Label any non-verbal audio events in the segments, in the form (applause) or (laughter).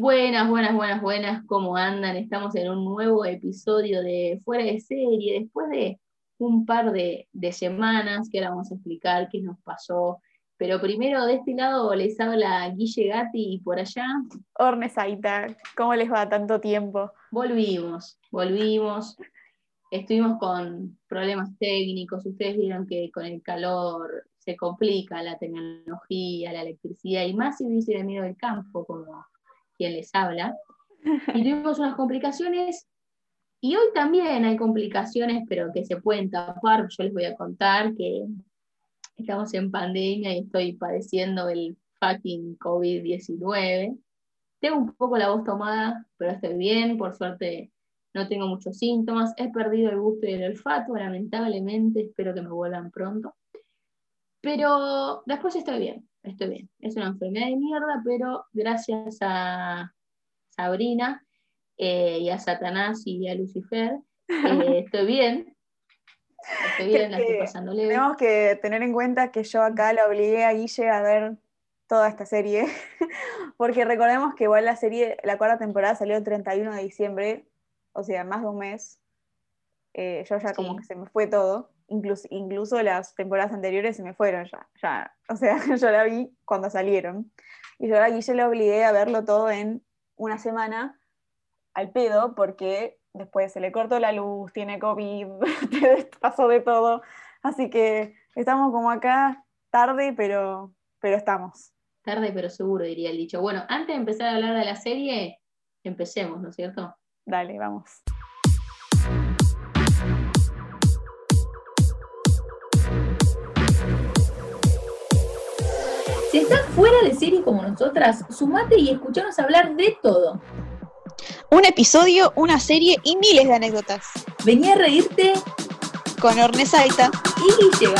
Buenas, buenas, buenas, buenas, ¿cómo andan? Estamos en un nuevo episodio de Fuera de Serie, después de un par de, semanas que ahora vamos a explicar qué nos pasó. Pero primero de este lado les habla Guille Gatti y por allá. Orne Saita, ¿cómo les va tanto tiempo? Volvimos, volvimos. Estuvimos con problemas técnicos, ustedes vieron que con el calor se complica la tecnología, la electricidad, y más si hubiese venido del campo, como quien les habla. (laughs) Y tuvimos unas complicaciones, y hoy también hay complicaciones, pero que se pueden tapar. Yo les voy a contar que estamos en pandemia y estoy padeciendo el fucking COVID-19. Tengo un poco la voz tomada, pero estoy bien, por suerte no tengo muchos síntomas. He perdido el gusto y el olfato, lamentablemente, espero que me vuelvan pronto. Pero después estoy bien, estoy bien. Es una enfermedad de mierda, pero gracias a Sabrina eh, y a Satanás y a Lucifer, eh, (laughs) estoy bien. Estoy bien, la estoy pasando leve. Tenemos que tener en cuenta que yo acá la obligué a Guille a ver toda esta serie, (laughs) porque recordemos que igual la serie, la cuarta temporada salió el 31 de diciembre, o sea, más de un mes. Eh, yo ya como que se me fue todo incluso, incluso las temporadas anteriores se me fueron ya, ya. O sea, (laughs) yo la vi cuando salieron. Y yo a Guille le obligué a verlo todo en una semana al pedo, porque después se le cortó la luz, tiene COVID, (laughs) pasó de todo. Así que estamos como acá tarde, pero, pero estamos. Tarde, pero seguro, diría el dicho. Bueno, antes de empezar a hablar de la serie, empecemos, ¿no es cierto? Dale, vamos. Si estás fuera de serie como nosotras, sumate y escuchanos hablar de todo. Un episodio, una serie y miles de anécdotas. Vení a reírte con Ornesaita y Guille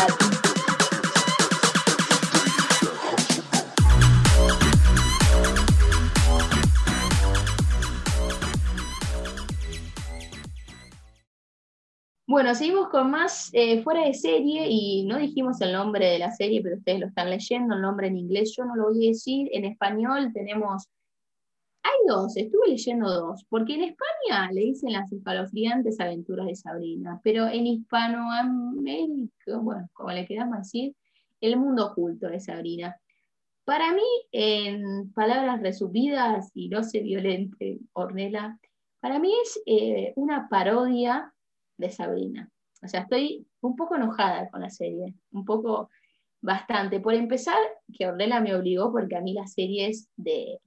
Bueno, seguimos con más eh, fuera de serie y no dijimos el nombre de la serie, pero ustedes lo están leyendo, el nombre en inglés yo no lo voy a decir, en español tenemos, hay dos, estuve leyendo dos, porque en España le dicen las escalofriantes aventuras de Sabrina, pero en Hispanoamérica, bueno, como le queramos decir, el mundo oculto de Sabrina. Para mí, en palabras resumidas y no sé violente, Ornella, para mí es eh, una parodia de Sabrina. O sea, estoy un poco enojada con la serie, un poco bastante. Por empezar, que Ornella me obligó porque a mí las series de...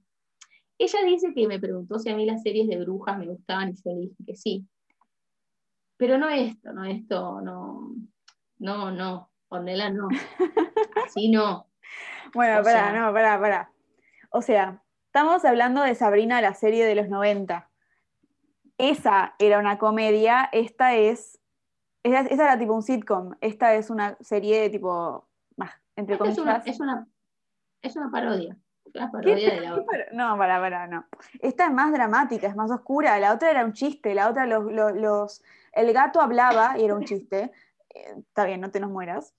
Ella dice que me preguntó si a mí las series de brujas me gustaban y yo le dije que sí. Pero no esto, no esto, no, no, no, Ornella no. (laughs) Así no. Bueno, para, no, para, para. O sea, estamos hablando de Sabrina, la serie de los 90 esa era una comedia, esta es, esa, era tipo un sitcom, esta es una serie de tipo, más, entre comillas. Es una, es una, parodia. Una parodia de (laughs) la otra. No, para, para, no. Esta es más dramática, es más oscura. La otra era un chiste, la otra los, los, el gato hablaba y era un chiste. (laughs) Eh, está bien, no te nos mueras.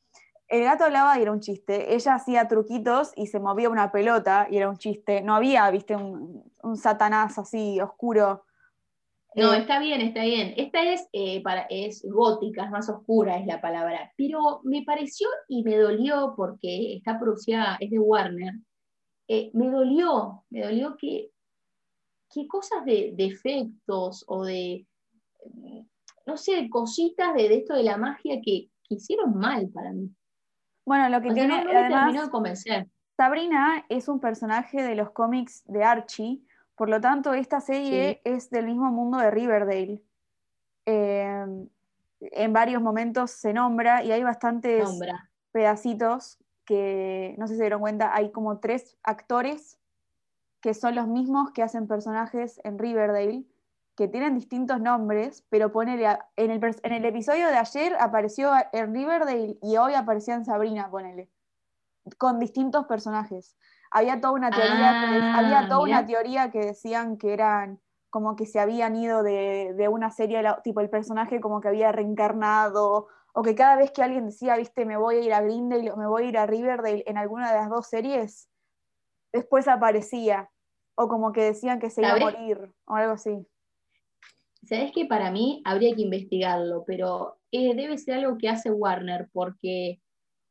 El gato hablaba y era un chiste. Ella hacía truquitos y se movía una pelota y era un chiste. No había, viste, un, un satanás así oscuro no, eh, está bien, está bien. Esta es, eh, para, es gótica, es más oscura, es la palabra. Pero me pareció y me dolió porque está producida, es de Warner. Eh, me dolió, me dolió que, que cosas de, defectos o de, no sé, cositas de, esto de la magia que, hicieron mal para mí. Bueno, lo que tiene, además, Sabrina es un personaje de los cómics de Archie por lo tanto, esta serie es del mismo mundo de Riverdale. Em, en varios momentos se nombra y hay bastantes pedacitos que, no sé si se dieron cuenta, hay como tres actores que son los mismos que hacen personajes en Riverdale, que tienen distintos nombres, pero ponele, en, el, en el episodio de ayer apareció en Riverdale y hoy aparecía en Sabrina, ponele, con distintos personajes había toda una teoría, que, ah, había toda una teoría que decían que eran como que se habían ido de, una serie, tipo el personaje como que había reencarnado, o que cada vez que alguien decía, viste, me voy a ir a Grindel o me voy a ir a Riverdale en alguna de las dos series, después aparecía. O como que decían que se iba a morir, o algo así. Sabes que para mí habría que investigarlo, pero eh, debe ser algo que hace Warner, porque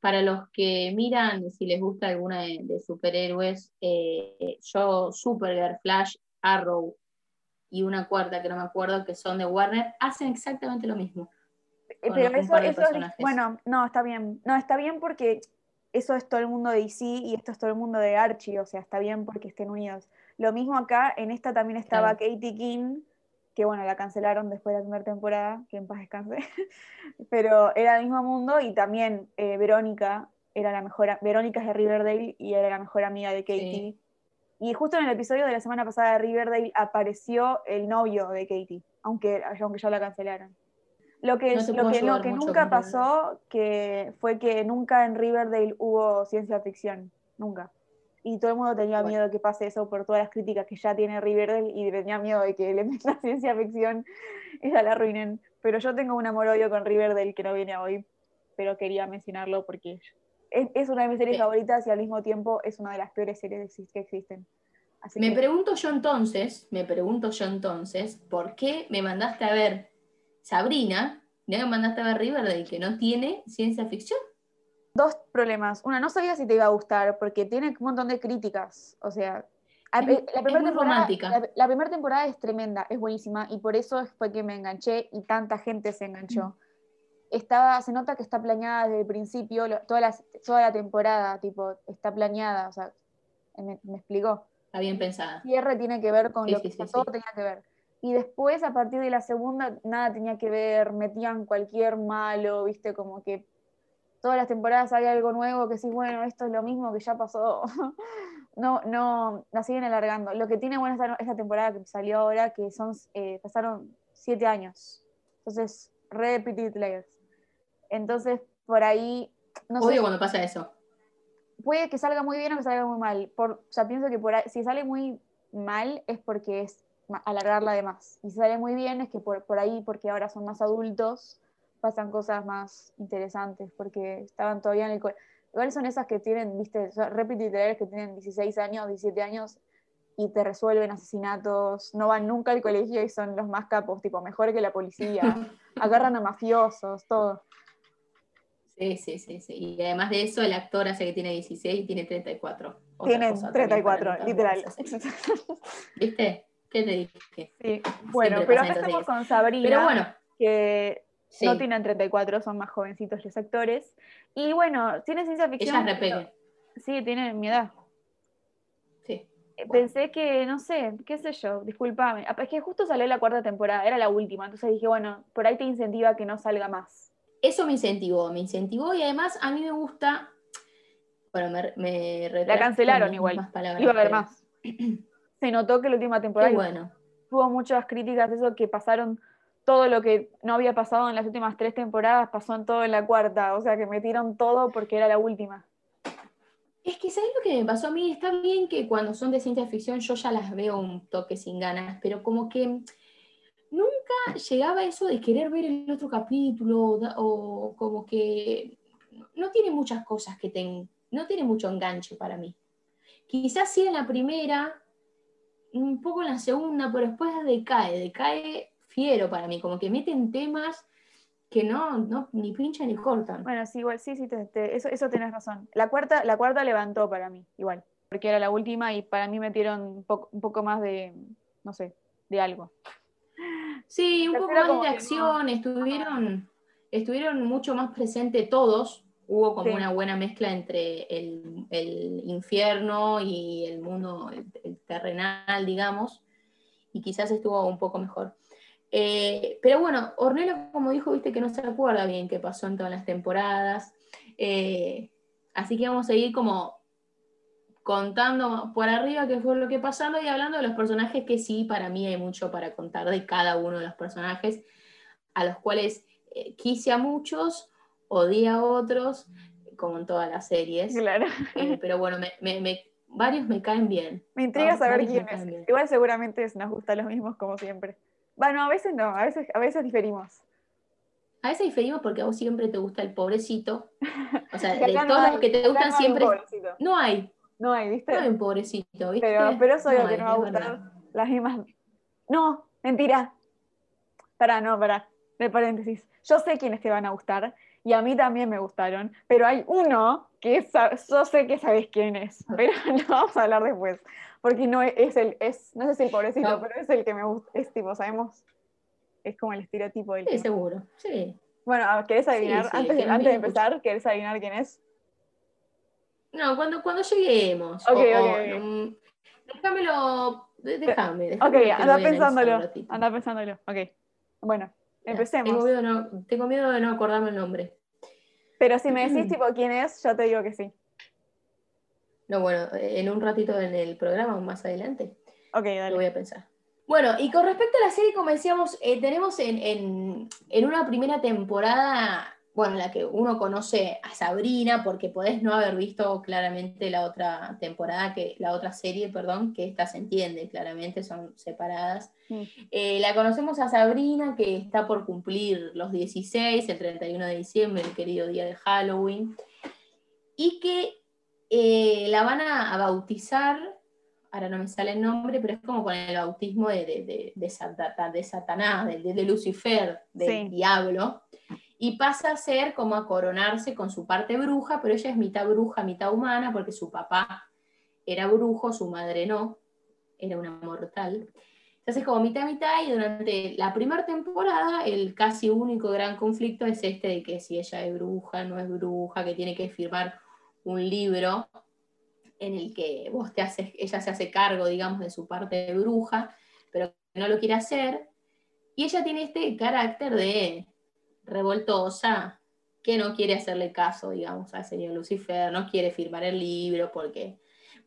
para los que miran, si les gusta alguna de, superhéroes, eh, yo, Supergirl, Flash, Arrow y una cuarta que no me acuerdo, que son de Warner, hacen exactamente lo mismo. Eh, pero eso, es, bueno, no, está bien. No, está bien porque eso es todo el mundo de DC y esto es todo el mundo de Archie, o sea, está bien porque estén unidos. Lo mismo acá, en esta también estaba Katie King, que bueno, la cancelaron después de la primera temporada, que en paz descanse, (laughs) pero era el mismo mundo y también eh, Verónica era la mejor, Verónica es de Riverdale y era la mejor amiga de Katie. Y justo en el episodio de la semana pasada de Riverdale apareció el novio de Katie, aunque, aunque ya la cancelaron. Lo que, lo que, lo que nunca pasó que fue que nunca en Riverdale hubo ciencia ficción, nunca y todo el mundo tenía miedo de que pase eso por todas las críticas que ya tiene Riverdale y tenía miedo de que le (laughs) la ciencia ficción y la arruinen. Pero yo tengo un amor-odio con Riverdale que no viene hoy, pero quería mencionarlo porque es, una de mis series favoritas y al mismo tiempo es una de las peores series que existen. me pregunto yo entonces, me pregunto yo entonces, ¿por qué me mandaste a ver Sabrina y me mandaste a ver Riverdale que no tiene ciencia ficción? Dos problemas. Una, no sabía si te iba a gustar porque tiene un montón de críticas. O sea, la, primera temporada, la, primera temporada es tremenda, es buenísima y por eso fue que me enganché y tanta gente se enganchó. Estaba, se nota que está planeada desde el principio, toda, la, toda la temporada, tipo, está planeada, o sea, me, explicó. Está bien pensada. Cierre tiene que ver con lo que todo tenía que ver. Y después, a partir de la segunda, nada tenía que ver, metían cualquier malo, viste, como que todas las temporadas hay algo nuevo que sí, bueno, esto es lo mismo que ya pasó. (laughs) no, no, la siguen alargando. Lo que tiene buena esta, temporada que salió ahora, que son, eh, pasaron siete años. Entonces, repeated layers. Entonces, por ahí, no Odio cuando pasa eso. Puede que salga muy bien o que salga muy mal. Por, o sea, pienso que por si sale muy mal es porque es alargarla de más. Y si sale muy bien es que por, por ahí, porque ahora son más adultos, pasan cosas más interesantes, porque estaban todavía en el colegio. Igual son esas que tienen, viste, repetidores que tienen 16 años, 17 años y te resuelven asesinatos, no van nunca al colegio y son los más capos, tipo, mejor que la policía, (laughs) agarran a mafiosos, todo. Sí, sí, sí, sí. Y además de eso, el actor hace que tiene 16 y tiene 34. Tienen 34, literal. (laughs) ¿Viste? ¿Qué te dije? Sí. Bueno, pero acá estamos con Sabrina. Pero bueno. Que no tienen 34, son más jovencitos los actores. Y bueno, tiene ciencia ficción. Sí, tiene mi edad. Sí. Eh, pensé que, no sé, qué sé yo, discúlpame. Ah, es que justo salió la cuarta temporada, era la última, entonces dije, bueno, por ahí te incentiva que no salga más. Eso me incentivó, me incentivó y además a mí me gusta. Bueno, me, me La cancelaron igual. Iba a haber más. Se notó que la última temporada bueno. tuvo muchas críticas de eso que pasaron todo lo que no había pasado en las últimas tres temporadas pasó en todo en la cuarta, o sea que metieron todo porque era la última. Es que, ¿sabes lo que me pasó a mí? Está bien que cuando son de ciencia ficción yo ya las veo un toque sin ganas, pero como que nunca llegaba eso de querer ver el otro capítulo o como que no tiene muchas cosas que tengan, no tiene mucho enganche para mí. Quizás sí en la primera, un poco en la segunda, pero después decae, decae fiero para mí, como que meten temas que no, no ni pinchan ni cortan. Bueno, sí, igual, sí, sí, eso, eso tenés razón. La cuarta, la cuarta levantó para mí, igual, porque era la última y para mí metieron un poco, un poco más de, no sé, de algo. Sí, un poco más de acción, estuvieron, estuvieron mucho más presentes todos, hubo como una buena mezcla entre el, el, infierno y el mundo el terrenal, digamos, y quizás estuvo un poco mejor. Eh, pero bueno, Ornella, como dijo, viste que no se acuerda bien qué pasó en todas las temporadas. Eh, así que vamos a ir como contando por arriba qué fue lo que pasó y hablando de los personajes que sí, para mí hay mucho para contar de cada uno de los personajes, a los cuales eh, quise a muchos, odié a otros, como en todas las series. Claro. pero bueno, varios me caen bien. Me intriga saber quiénes. Igual seguramente nos gustan los mismos como siempre. Bueno, a veces no, a veces, a veces diferimos. A veces diferimos porque a vos siempre te gusta el pobrecito. O sea, (laughs) de todos los que te gustan siempre. No hay. No hay, ¿viste? No hay un pobrecito, ¿viste? Pero, pero eso es lo que no va a gustar. Las mismas. No, mentira. Para, no, para. De paréntesis. Yo sé quiénes te van a gustar y a mí también me gustaron, pero hay uno que yo sé que sabes quién es, pero (laughs) lo vamos a hablar después, porque no es el, es, no sé si el pobrecito, pero es el que me gusta, es tipo, sabemos, es como el estereotipo del Sí, seguro, sí. Bueno, ¿querés adivinar? antes, antes de empezar, ¿querés adivinar quién es? No, cuando, cuando lleguemos. Ok, ok, mm, déjamelo, déjame. ok, anda pensándolo, anda pensándolo, ok. Bueno, empecemos. Tengo miedo, no, tengo miedo de no acordarme el nombre. Pero si me decís (clears throat) tipo quién es, yo te digo que sí. No, bueno, en un ratito en el programa, más adelante. Ok, dale. Lo voy a pensar. Bueno, y con respecto a la serie, como decíamos, eh, tenemos en, una primera temporada, bueno, la que uno conoce a Sabrina, porque podés no haber visto claramente la otra temporada, que, la otra serie, perdón, que esta se entiende claramente, son separadas. Mm. Eh, la conocemos a Sabrina, que está por cumplir los 16, el 31 de diciembre, el querido día de Halloween, y que eh, la van a bautizar ahora no me sale el nombre, pero es como con el bautismo de, de, de, Satanás, de, Lucifer, del diablo, y pasa a ser como a coronarse con su parte bruja, pero ella es mitad bruja, mitad humana, porque su papá era brujo, su madre no, era una mortal. Entonces como mitad mitad y durante la primera temporada el casi único gran conflicto es este de que si ella es bruja, no es bruja, que tiene que firmar un libro en el que vos te haces, ella se hace cargo, digamos, de su parte de bruja, pero no lo quiere hacer. Y ella tiene este carácter de revoltosa, que no quiere hacerle caso, digamos, al señor Lucifer, no quiere firmar el libro, porque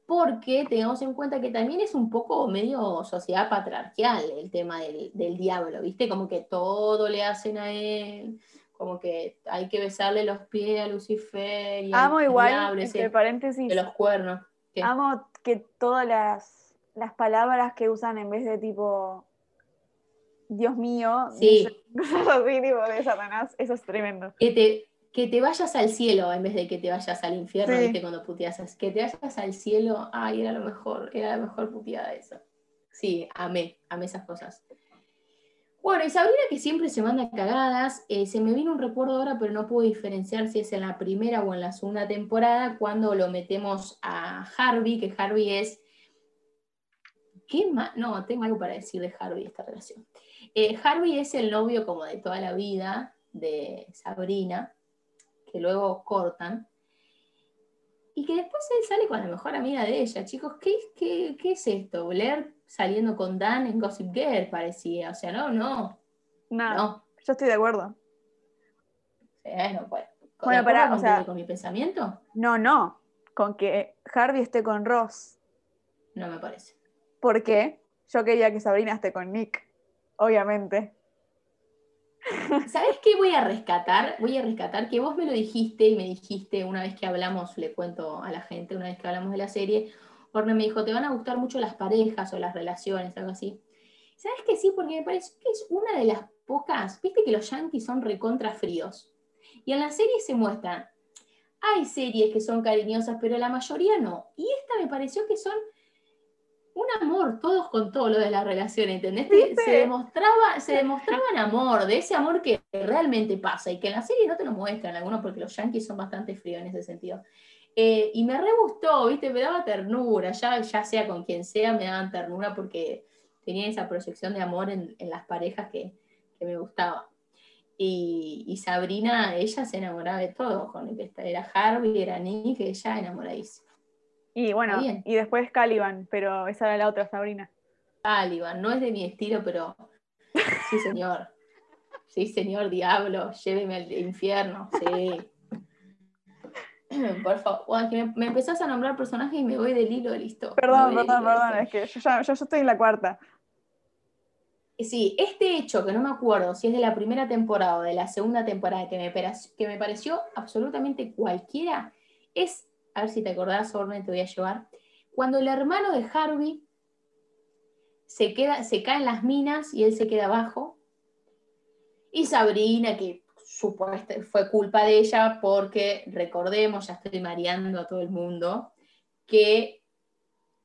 porque tengamos en cuenta que también es un poco medio sociedad patriarcal el tema del, diablo, ¿viste? Como que todo le hacen a él, como que hay que besarle los pies a Lucifer y Amo igual, entre paréntesis, de los cuernos. Amo que todas las, las, palabras que usan en vez de tipo Dios mío, sí. así tipo (laughs) de Satanás, eso es tremendo. Que te, que te vayas al cielo en vez de que te vayas al infierno, ¿viste? Cuando puteas, que te vayas al cielo, ay, era lo mejor, era la mejor puteada eso. Sí, amé, amé esas cosas. Bueno, y Sabrina que siempre se manda cagadas, eh, se me vino un recuerdo ahora, pero no puedo diferenciar si es en la primera o en la segunda temporada, cuando lo metemos a Harvey, que Harvey es... ¿Qué más? No, tengo algo para decir de Harvey, esta relación. Eh, Harvey es el novio como de toda la vida de Sabrina, que luego cortan, y que después él sale con la mejor amiga de ella. Chicos, ¿qué, qué, qué es esto? Blair saliendo con Dan en Gossip Girl, parecía. O sea, no, no. No, yo estoy de acuerdo. Bueno, pues. Bueno, para, o sea, con mi pensamiento? No, no. Con que Harvey esté con Ross. No me parece. ¿Por qué? Yo quería que Sabrina esté con Nick, obviamente. ¿Sabes qué voy a rescatar? Voy a rescatar que vos me lo dijiste y me dijiste una vez que hablamos, le cuento a la gente, una vez que hablamos de la serie, Orne me dijo, te van a gustar mucho las parejas o las relaciones, algo así. ¿Sabes que sí? Porque me parece que es una de las pocas, viste que los yankees son recontra fríos. Y en la serie se muestran, hay series que son cariñosas, pero la mayoría no. Y esta me pareció que son un amor, todos con todo lo de la relación, ¿entendés? Se demostraba, se demostraban amor, de ese amor que realmente pasa y que en la serie no te lo muestran algunos porque los yankees son bastante fríos en ese sentido. Eh, y me re gustó, ¿viste? Me daba ternura, ya, ya sea con quien sea, me daban ternura porque tenía esa proyección de amor en, las parejas que, me gustaba. Y, Sabrina, ella se enamoraba de todo, con el que era Harvey, era Nick, ella enamoradísima. Y bueno, y después Caliban, pero esa era la otra Sabrina. Caliban, no es de mi estilo, pero sí, señor. Sí, señor, diablo, lléveme al infierno, sí. (clears throat) Por favor, me, empezás a nombrar personajes y me voy del hilo, listo. Perdón, perdón, perdón, es que yo ya, estoy en la cuarta. Sí, este hecho, que no me acuerdo si es de la primera temporada o de la segunda temporada, que me, que me pareció absolutamente cualquiera, es, a ver si te acordás, Orne, te voy a llevar, cuando el hermano de Harvey se, queda, se cae en las minas y él se queda abajo, y Sabrina, que supuesta, fue culpa de ella porque, recordemos, ya estoy mareando a todo el mundo, que,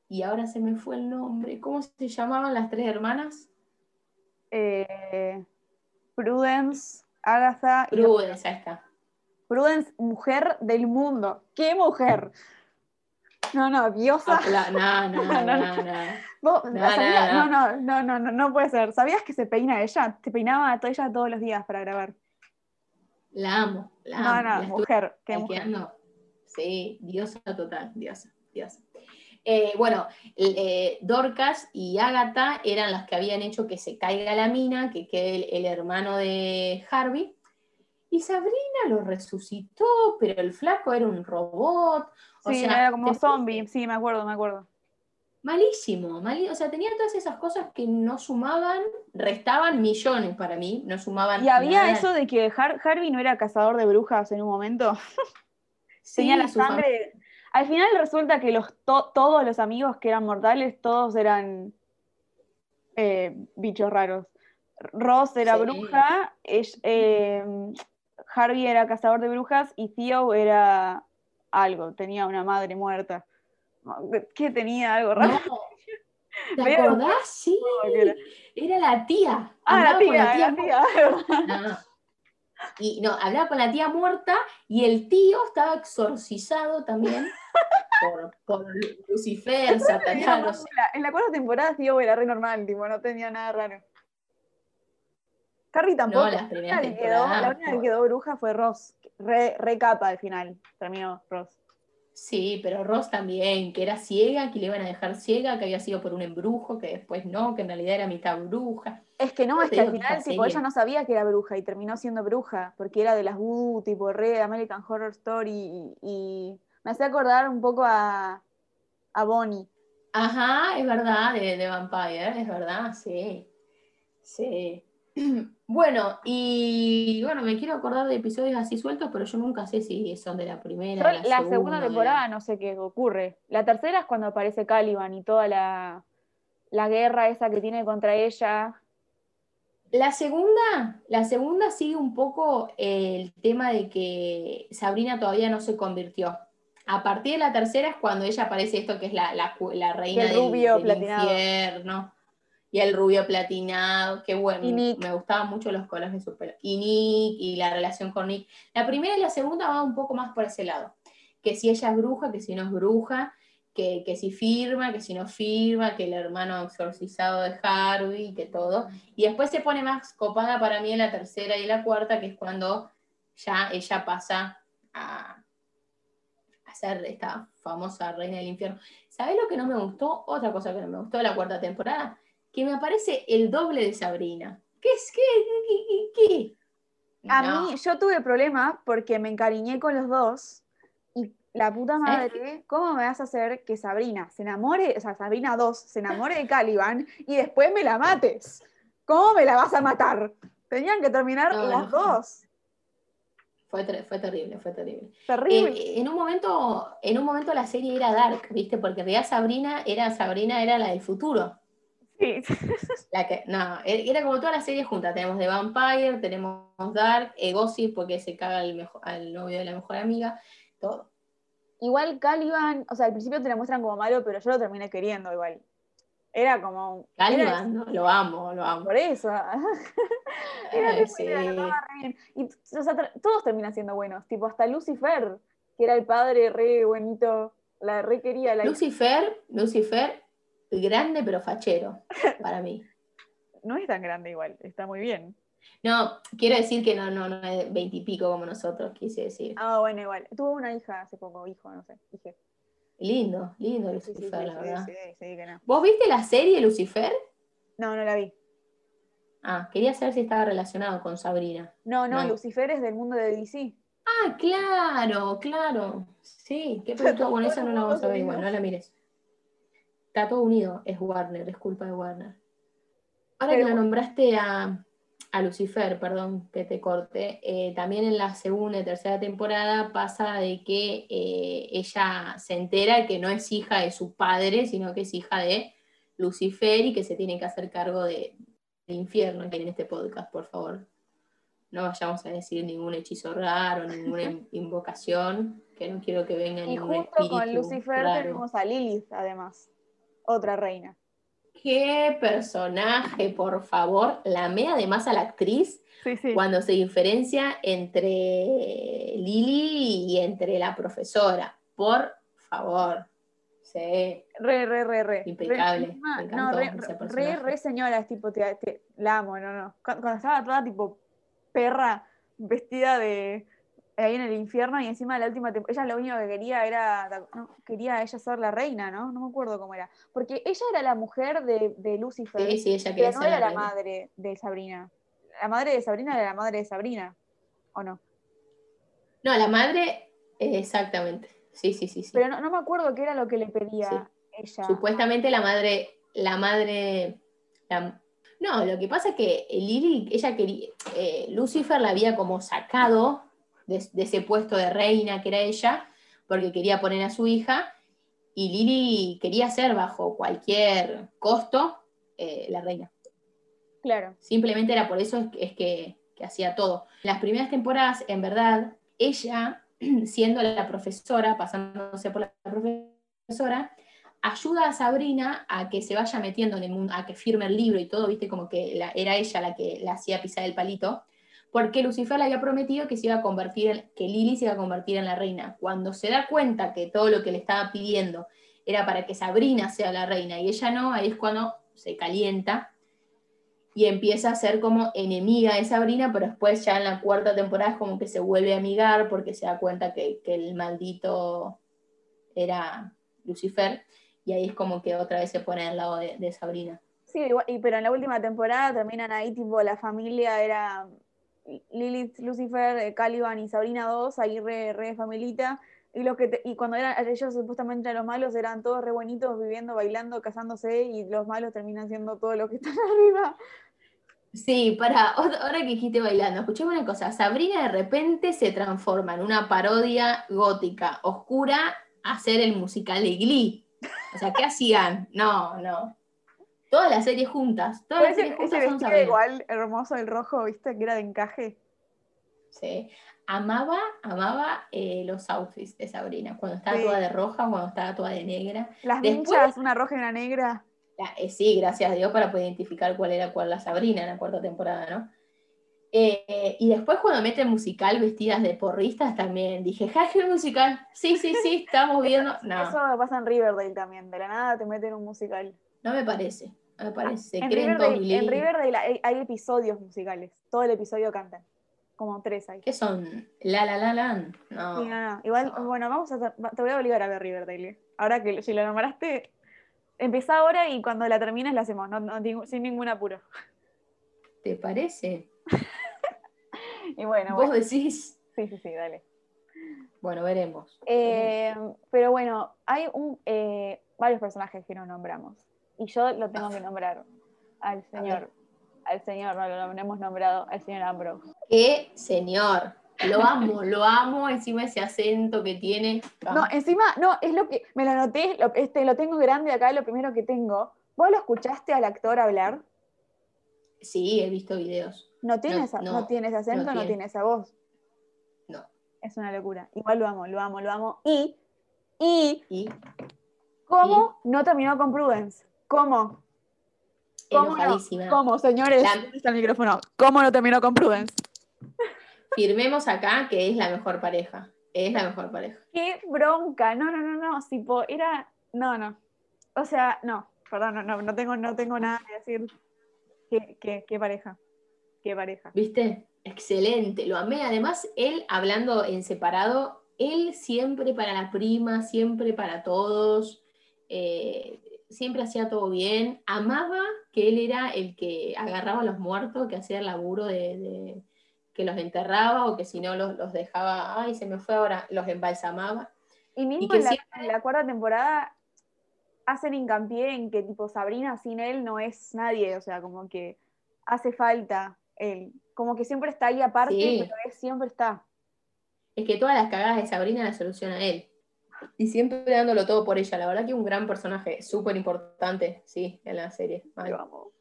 y ahora se me fue el nombre, ¿cómo se llamaban las tres hermanas? Eh, Prudence, Agatha y... Prudence, ahí está. Prudence, mujer del mundo. ¿Qué mujer? No, no, diosa. (laughs) No, no, no, no, no. No, no, no, no, no, no puede ser. ¿Sabías que se peina ella? Se peinaba toda ella todos los días para grabar. La amo, la amo. No, no, mujer, qué mujer. Sí, diosa total, diosa, diosa. Eh, bueno, eh, Dorcas y Agatha eran las que habían hecho que se caiga la mina, que quede el, hermano de Harvey. Y Sabrina lo resucitó, pero el flaco era un robot. sí, era como zombie, sí, me acuerdo, me acuerdo. Malísimo, o sea, tenía todas esas cosas que no sumaban, restaban millones para mí, no sumaban. Y había eso de que Harvey no era cazador de brujas en un momento. (laughs) tenía la sangre. Al final resulta que los, todos los amigos que eran mortales, todos eran eh, bichos raros. Ross era bruja, eh, Harvey era cazador de brujas y Theo era algo, tenía una madre muerta. ¿Qué tenía? Algo raro. (laughs) ¿Te acordás? Sí. Era la tía. Ah, la tía, la tía. Y no, hablaba con la tía muerta y el tío estaba exorcizado también por, Lucifer, (laughs) Satanás. En la cuarta temporada tío era re normal, tipo, no tenía nada raro. Carrie tampoco. No, las primeras temporadas. La única que quedó bruja fue Ross. Re, re capa al final, terminó Ross. Sí, pero Ross también, que era ciega, que le iban a dejar ciega, que había sido por un embrujo, que después no, que en realidad era mitad bruja. Es que no, es que al final tipo, ella no sabía que era bruja y terminó siendo bruja, porque era de las voodoo, tipo re American Horror Story, y, me hacía acordar un poco a, a Bonnie. Ajá, es verdad, de, de Vampire, es verdad, sí. Sí. (clears throat) Bueno, y bueno, me quiero acordar de episodios así sueltos, pero yo nunca sé si son de la primera. la, la segunda, temporada no sé qué ocurre. La tercera es cuando aparece Caliban y toda la, guerra esa que tiene contra ella. La segunda, la segunda sigue un poco el tema de que Sabrina todavía no se convirtió. A partir de la tercera es cuando ella aparece esto que es la, reina del, rubio del infierno y el rubio platinado, qué bueno, me gustaban mucho los colores de su pelo. Y Nick, y la relación con Nick. La primera y la segunda va un poco más por ese lado, que si ella es bruja, que si no es bruja, que, si firma, que si no firma, que el hermano exorcizado de Harvey, que todo. Y después se pone más copada para mí en la tercera y la cuarta, que es cuando ya ella pasa a, a ser esta famosa reina del infierno. ¿Sabes lo que no me gustó? Otra cosa que no me gustó de la cuarta temporada que me aparece el doble de Sabrina. ¿Qué es? ¿Qué? ¿Qué? qué, A mí, yo tuve problemas porque me encariñé con los dos y la puta madre, ¿cómo me vas a hacer que Sabrina se enamore, o sea, Sabrina 2 se enamore de Caliban y después me la mates? ¿Cómo me la vas a matar? Tenían que terminar las dos. Fue, fue, terrible, fue terrible. Terrible. Eh, en, un momento, en un momento la serie era dark, ¿viste? Porque en realidad Sabrina era, Sabrina era la del futuro. (laughs) La que, no, e, era como todas las series juntas. Tenemos The Vampire, tenemos Dark, Egosi, porque se caga al, novio de la mejor amiga, todo. Igual Caliban, o sea, al principio te la muestran como malo, pero yo lo terminé queriendo igual. Era como. Caliban, ¿no? Lo amo, lo amo. Por eso. (laughs) era eh, sí. Y, o sea, todos terminan siendo buenos. Tipo, hasta Lucifer, que era el padre re buenito, la re quería. La Lucifer, Lucifer grande pero fachero, para mí. (laughs) no es tan grande igual, está muy bien. No, quiero decir que no, no, no es veintipico como nosotros, quise decir. Ah, bueno, igual. Tuvo una hija hace poco, hijo, no sé, dije. Lindo, lindo Lucifer, la verdad. ¿Vos viste la serie Lucifer? No, no la vi. Ah, quería saber si estaba relacionado con Sabrina. No, no, Lucifer es del mundo de DC. Ah, claro, claro. Sí, qué película. (laughs) Bueno, esa no la vamos a ver igual, no la mires. Está todo unido, es Warner, es culpa de Warner. Ahora que la nombraste a, Lucifer, perdón que te corte, eh, también en la segunda y tercera temporada pasa de que eh, ella se entera que no es hija de su padre, sino que es hija de Lucifer y que se tiene que hacer cargo de, del infierno en este podcast, por favor. no vayamos a decir ningún hechizo raro, ninguna (laughs) invocación, que no quiero que venga y ningún justo con Lucifer tenemos a Lilith, además, otra reina. Qué personaje, por favor. La amé además a la actriz cuando se diferencia entre Lily y entre la profesora. Por favor. Sí. Re, re, re, re. Impecable. no, re, re, re, señora, tipo, te, la amo, no, no. Cuando, estaba toda tipo perra, vestida de ahí en el infierno y encima de la última temporada, ella lo único que quería era, quería ella ser la reina, ¿no? No me acuerdo cómo era. Porque ella era la mujer de, de Lucifer, sí, sí, ella pero no era la, madre de Sabrina. La madre de Sabrina era la madre de Sabrina, ¿o no? No, la madre, exactamente. Sí, sí, sí, sí. Pero no, me acuerdo qué era lo que le pedía ella. Supuestamente la madre, la madre, no, lo que pasa es que Lily, ella quería, eh, Lucifer la había como sacado de, ese puesto de reina que era ella, porque quería poner a su hija, y Lily quería ser bajo cualquier costo eh, la reina. Claro. Simplemente era por eso es que, que hacía todo. Las primeras temporadas, en verdad, ella (clears throat) siendo la profesora, pasándose por la profesora, ayuda a Sabrina a que se vaya metiendo en el mundo, a que firme el libro y todo, viste, como que era ella la que la hacía pisar el palito, porque Lucifer le había prometido que se iba a convertir, que Lily se iba a convertir en la reina. Cuando se da cuenta que todo lo que le estaba pidiendo era para que Sabrina sea la reina y ella no, ahí es cuando se calienta y empieza a ser como enemiga de Sabrina, pero después ya en la cuarta temporada es como que se vuelve a amigar porque se da cuenta que, el maldito era Lucifer y ahí es como que otra vez se pone al lado de, Sabrina. Sí, pero en la última temporada terminan ahí tipo la familia era Lilith, Lucifer, eh, Caliban y Sabrina 2, ahí re, re familita, y, los que y cuando eran ellos supuestamente los malos eran todos re bonitos, viviendo, bailando, casándose, y los malos terminan siendo todos los que (laughs) están arriba. Sí, para, ahora que dijiste bailando, escuchame una cosa, Sabrina de repente se transforma en una parodia gótica, oscura, a hacer el musical de Glee. O sea, ¿qué hacían? No, no. Todas las series juntas, todas las series juntas son Sabrina. igual, hermoso, el rojo, ¿viste? Que era de encaje. Sí amaba, amaba eh, los outfits de Sabrina, cuando estaba toda de roja, cuando estaba toda de negra. Las Después, una roja y una negra. Eh, sí, gracias a Dios para poder identificar cuál era cuál la Sabrina en la cuarta temporada, ¿no? Eh, y después cuando meten musical vestidas de porristas también, dije, High musical, sí, sí, sí, (laughs) estamos viendo. No. Eso pasa en Riverdale también, de la nada te meten un musical. No me parece, me parece. en, Riverdale, en Riverdale hay, episodios musicales, todo el episodio cantan como tres hay. ¿Qué son? La La La la No. no, Igual, bueno, vamos a, te voy a obligar a ver Riverdale. Ahora que si lo nombraste, empieza ahora y cuando la termines la hacemos, sin ningún apuro. ¿Te parece? (laughs) y bueno, ¿Vos decís? Sí, sí, sí, dale. Bueno, veremos. Eh, pero bueno, hay un, eh, varios personajes que no nombramos. Y yo lo tengo que nombrar al (laughs) señor al señor, no lo hemos nombrado, al señor Ambrose. ¡Qué señor! Lo amo, lo amo, encima ese acento que tiene. No, encima, no, es lo que, me lo noté, lo, este, lo tengo grande acá, lo primero que tengo. ¿Vos lo escuchaste al actor hablar? Sí, he visto videos. ¿No tiene, no, tiene ese acento, no tiene. esa voz? No. Es una locura. Igual lo amo, lo amo, lo amo. Y, y, ¿cómo no terminó con Prudence? ¿Cómo? enojadísima. ¿Cómo, señores? está el micrófono. ¿Cómo no terminó con Prudence? Firmemos acá que es la mejor pareja. Es la mejor pareja. Qué bronca. No, no, no, no. Tipo, era. No, no. O sea, no. Perdón, no, no, tengo, no tengo nada que decir. Qué, qué pareja. Qué pareja. ¿Viste? Excelente. Lo amé. Además, él hablando en separado, él siempre para la prima, siempre para todos. Eh, siempre hacía todo bien, amaba que él era el que agarraba a los muertos, que hacía el laburo de, que los enterraba o que si no los, dejaba, ay, se me fue ahora, los embalsamaba. Y mismo en, la, cuarta temporada hacen hincapié en que tipo Sabrina sin él no es nadie, o sea, como que hace falta él, como que siempre está ahí aparte, pero él siempre está. Es que todas las cagadas de Sabrina las soluciona él y siempre dándolo todo por ella. La verdad que un gran personaje, súper importante, sí, en la serie. Lo amo.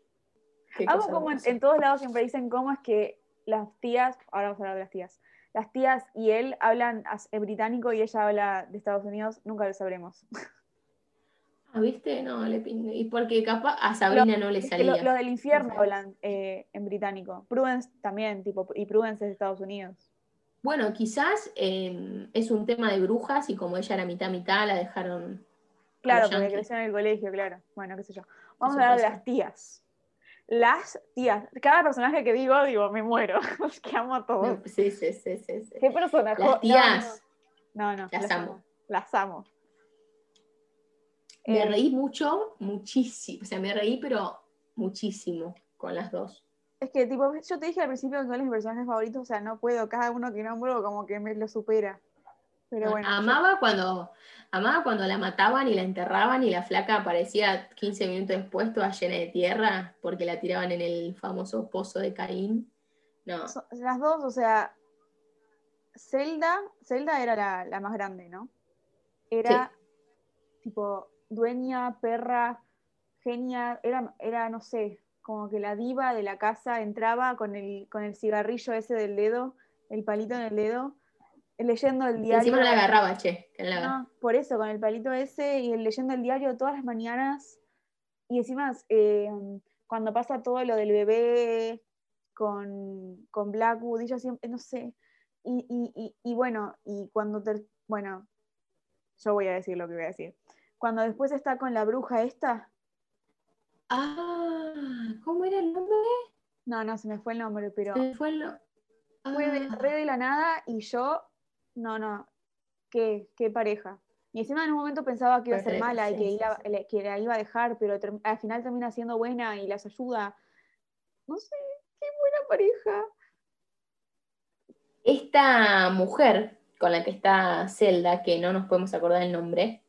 como en, todos lados siempre dicen cómo es que las tías, ahora vamos a hablar de las tías, las tías y él hablan británico y ella habla de Estados Unidos, nunca lo sabremos. Ah, ¿viste? No, le pinde. Y porque capaz a Sabrina no le salía. Los del infierno hablan eh, en británico. Prudence también, tipo, y Prudence es de Estados Unidos. Bueno, quizás em, es un tema de brujas y como ella era mitad mitad, la dejaron. Claro, porque creció en el colegio, claro. Bueno, qué sé yo. Vamos a hablar de las tías. Las tías. Cada personaje que digo, digo, me muero. (laughs) Que amo a todos. sí, sí, sí, sí, ¿Qué personaje? Las tías. No, no. las, amo. Las amo. Me eh, reí mucho, muchísimo. O sea, me reí, pero muchísimo con las dos. Es que, tipo, yo te dije al principio que son mis personajes favoritos, o sea, no puedo, cada uno que nombro como que me lo supera. Pero bueno. Amaba cuando, amaba cuando la mataban y la enterraban y la flaca aparecía 15 minutos después toda llena de tierra porque la tiraban en el famoso pozo de Caín. No. Las dos, o sea, Zelda, Zelda era la, más grande, ¿no? Era tipo dueña, perra, genia, era, era, no sé, como que la diva de la casa entraba con el, con el cigarrillo ese del dedo, el palito en el dedo, leyendo el diario. Encima no la agarraba, che. por eso, con el palito ese y leyendo el diario todas las mañanas. Y encima, eh, cuando pasa todo lo del bebé con, con Blackwood, y yo siempre, no sé. Y, y bueno, y cuando, bueno, yo voy a decir lo que voy a decir cuando después está con la bruja esta. Ah, ¿cómo era el nombre? No, no, se me fue el nombre, pero. Se fue el... Fue de, ah. la nada y yo, no, no, qué, qué pareja. Y encima en un momento pensaba que iba a ser mala y que, que la iba a dejar, pero al final termina siendo buena y las ayuda. No sé, qué buena pareja. Esta mujer con la que está Zelda, que no nos podemos acordar el nombre,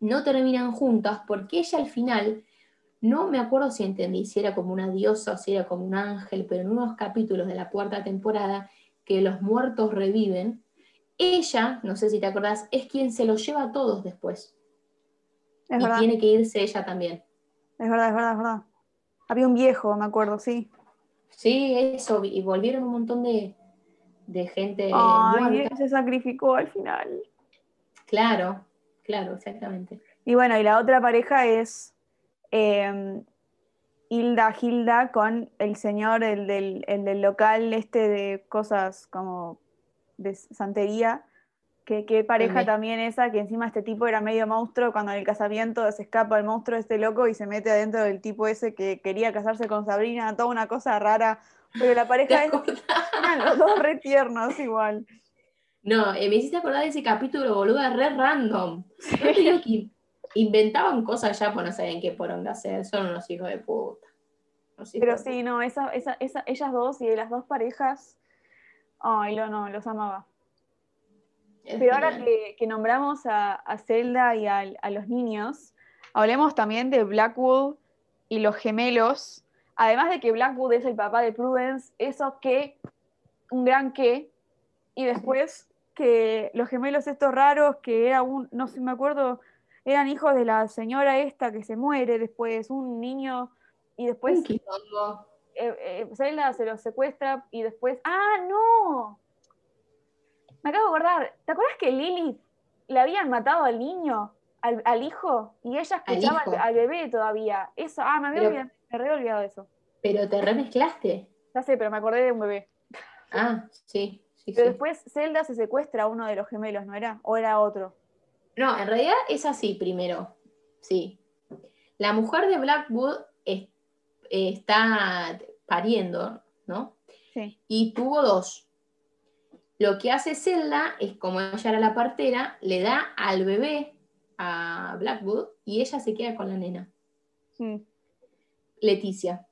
no terminan juntas porque ella al final, no me acuerdo si entendí si era como una diosa o si era como un ángel, pero en unos capítulos de la cuarta temporada que los muertos reviven, ella, no sé si te acordás, es quien se los lleva a todos después. y tiene que irse ella también. Es verdad, es verdad, es verdad. Había un viejo, me acuerdo, sí. Sí, eso, y volvieron un montón de, gente. Ay, se sacrificó al final. Claro, Claro, exactamente. Y bueno, y la otra pareja es em, Hilda Hilda con el señor, el del, local este de cosas como de santería. Que, qué pareja también esa, que encima este tipo era medio monstruo, cuando en el casamiento se escapa el monstruo este loco y se mete adentro del tipo ese que quería casarse con Sabrina, toda una cosa rara, pero la pareja es, eran los dos re tiernos igual. No, eh, me hiciste acordar de ese capítulo, boluda, re random. que inventaban cosas ya, pues no sabían qué poronga hacer. Son unos hijos de puta. Pero sí, no, esa, esa, ellas dos y las dos parejas, ay, lo, no, los amaba. Pero ahora que, nombramos a, a, Zelda y a, a, los niños, hablemos también de Blackwood y los gemelos. Además de que Blackwood es el papá de Prudence, eso que, un gran que, y después que los gemelos estos raros, que era un, no sé, me acuerdo, eran hijos de la señora esta que se muere después, un niño, y después eh, eh, Zelda se los secuestra y después, ¡ah, no! Me acabo de acordar, ¿te acuerdas que Lily le habían matado al niño, al, hijo, y ella escuchaba al, bebé todavía? Eso, ah, me había, olvidado, me había olvidado de eso. Pero te remezclaste. Ya sé, pero me acordé de un bebé. Ah, sí. Pero después Zelda se secuestra a uno de los gemelos, ¿no era? ¿O era otro? No, en realidad es así primero. Sí. La mujer de Blackwood está pariendo, ¿no? Sí. Y tuvo dos. Lo que hace Zelda es, como ella era la partera, le da al bebé a Blackwood y ella se queda con la nena. Leticia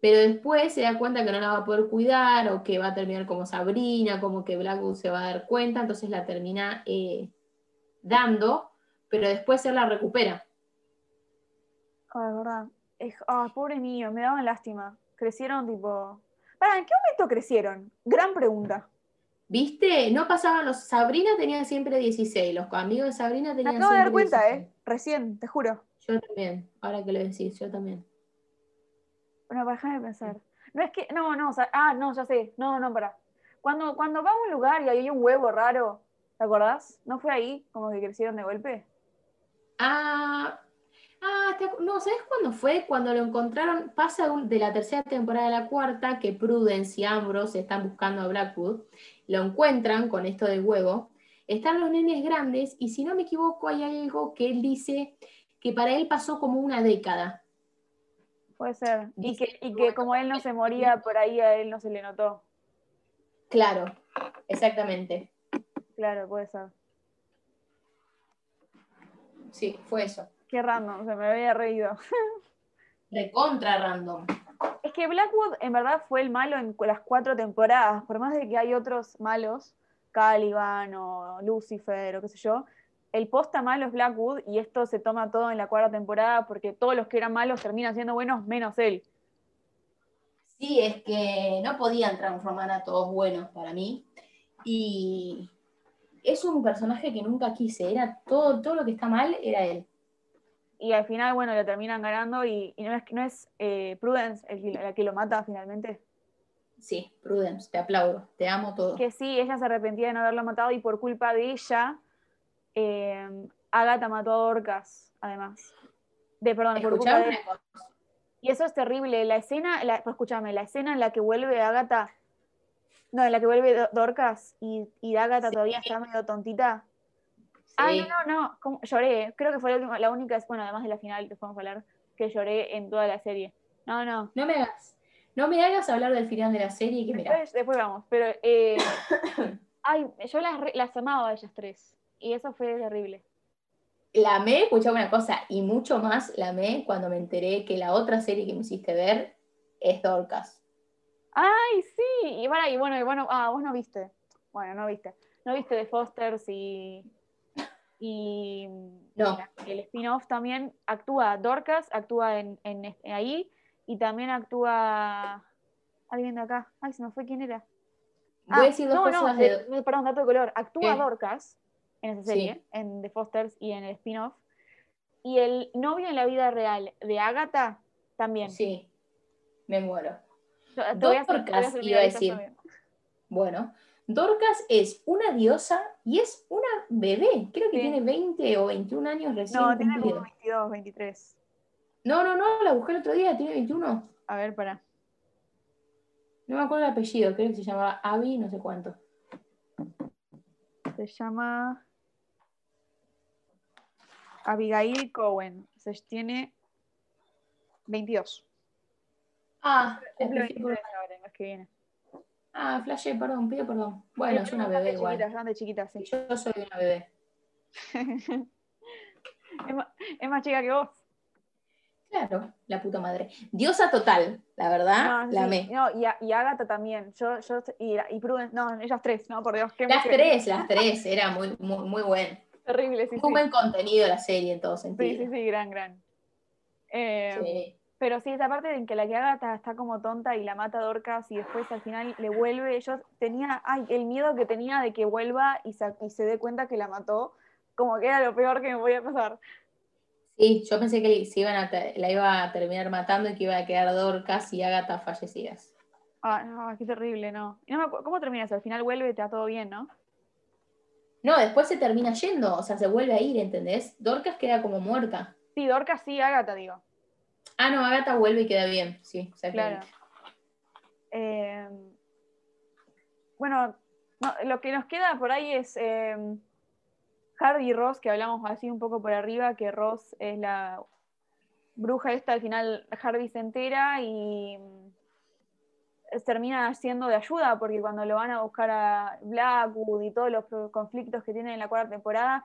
pero después se da cuenta que no la va a poder cuidar o que va a terminar como Sabrina, como que Blackwood se va a dar cuenta, entonces la termina eh, dando, pero después se la recupera. Ah, verdad. Ah, pobre mío, me daban lástima. Crecieron tipo... ¿Para, ¿En qué momento crecieron? Gran pregunta. ¿Viste? No pasaban los... Sabrina tenía siempre 16, los amigos de Sabrina tenían Me acabo de dar cuenta, ¿eh? Recién, te juro. Yo también, ahora que lo decís, yo también. Bueno, déjame pensar. No es que, no, no, o sea, ah, no, ya sé, no, no, para. Cuando, cuando va a un lugar y hay un huevo raro, ¿te acordás? ¿No fue ahí como que crecieron de golpe? Ah, ah no, ¿sabes cuándo fue? Cuando lo encontraron, pasa de la tercera temporada a la cuarta, que Prudence y Ambrose están buscando a Blackwood, lo encuentran con esto del huevo, están los nenes grandes y si no me equivoco hay algo que él dice que para él pasó como una década. Puede ser. Y que, y que como él no se moría, por ahí a él no se le notó. Claro, exactamente. Claro, puede ser. Sí, fue eso. Qué random, se me había reído. (laughs) Recontra random. Es que Blackwood en verdad fue el malo en las cuatro temporadas, por más de que hay otros malos, Caliban o Lucifer o qué sé yo, el posta malo es Blackwood y esto se toma todo en la cuarta temporada porque todos los que eran malos terminan siendo buenos menos él. Sí, es que no podían transformar a todos buenos para mí. Y es un personaje que nunca quise, era todo, todo lo que está mal era él. Y al final, bueno, le terminan ganando y, no es, no es eh, Prudence el, la que lo mata finalmente. Sí, Prudence, te aplaudo, te amo todo. Que sí, ella se arrepentía de no haberlo matado y por culpa de ella, eh, Agatha mató a Dorcas, además. De, perdón, por culpa de... Y eso es terrible. La escena, la, pues escúchame, la escena en la que vuelve Agatha, no, en la que vuelve Dorcas y, y Agatha todavía está medio tontita. Ay, no, no, no, lloré. Creo que fue la, única, bueno, además de la final que podemos hablar, que lloré en toda la serie. No, no. No me hagas, no me hagas hablar del final de la serie que después, después vamos, pero eh, (coughs) ay, yo las, las amaba a ellas tres. Y eso fue terrible la amé, escuchaba una cosa, y mucho más la amé cuando me enteré que la otra serie que me hiciste ver es Dorcas. Ay, sí, y bueno, y bueno, y bueno, ah, vos no viste. Bueno, no viste. No viste de Fosters y. Y no. el spin-off también actúa Dorcas, actúa en, en, ahí, y también actúa alguien de acá. Ay, se me fue quién era. Voy a decir dos ah, no, cosas no, perdón, dato de color. Actúa Dorcas, en esa serie, en The Fosters y en el spin-off. Y el novio en la vida real de Agatha también. Sí, me muero. Dorcas, iba a decir. Bueno, Dorcas es una diosa y es una bebé. Creo que tiene 20 o 21 años recién. No, tiene como 22, 23. No, no, no, la busqué el otro día, tiene 21. A ver, para. No me acuerdo el apellido, creo que se llamaba Abby, no sé cuánto. Se llama Abigail Cohen. Se tiene 22. Ah, es que viene. Ah, flashé, perdón, pido perdón. Bueno, soy una bebé igual. Chiquitas, de chiquitas, sí. Yo soy una bebé. (laughs) es, más, chica que vos. Claro, la puta madre. Diosa total, la verdad, la amé. No, y, y Agatha también. Yo, yo, y, y Prudence, no, ellas tres, no, por Dios. las tres, las tres, era muy, muy, muy bueno. Terrible, sí. Un buen contenido la serie en todo sentido. Sí, sí, sí, gran, gran. Eh, pero sí, esa parte en que la que Agatha está como tonta y la mata a Dorcas y después al final le vuelve. Yo tenía, ay, el miedo que tenía de que vuelva y se, y se dé cuenta que la mató, como que era lo peor que me podía pasar. Sí, yo pensé que se iban a la iba a terminar matando y que iba a quedar Dorcas y Agatha fallecidas. Ah, no, qué terrible, no. no ¿Cómo terminas? Al final vuelve y te da todo bien, ¿no? No, después se termina yendo, o sea, se vuelve a ir, ¿entendés? Dorcas queda como muerta. Sí, Dorcas sí, Agatha, digo. Ah, no, Agatha vuelve y queda bien, sí, Claro. Eh, bueno, lo que nos queda por ahí es eh, Hardy y Ross, que hablamos así un poco por arriba, que Ross es la bruja esta, al final Hardy se entera y termina siendo de ayuda, porque cuando lo van a buscar a Blackwood y todos los conflictos que tiene en la cuarta temporada,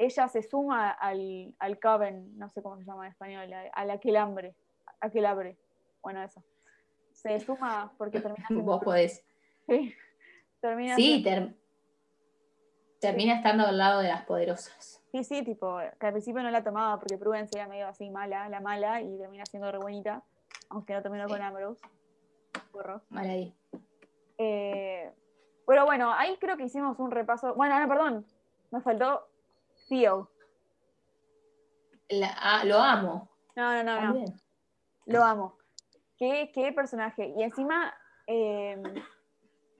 ella se suma al, al coven, no sé cómo se llama en español, al aquelambre, aquelabre, bueno eso. Se suma porque termina. (laughs) Vos podés. Sí, (laughs) termina sí termina estando al lado de las poderosas. Sí, sí, tipo, que al principio no la tomaba porque Prudence era medio así mala, la mala, y termina siendo re buenita, aunque no terminó con Ambrose. Mal ahí. Eh, pero bueno, ahí creo que hicimos un repaso. Bueno, no, perdón, me faltó Theo. Ah, lo amo. No, no, no, no. Lo amo. ¿Qué, qué personaje? Y encima, em,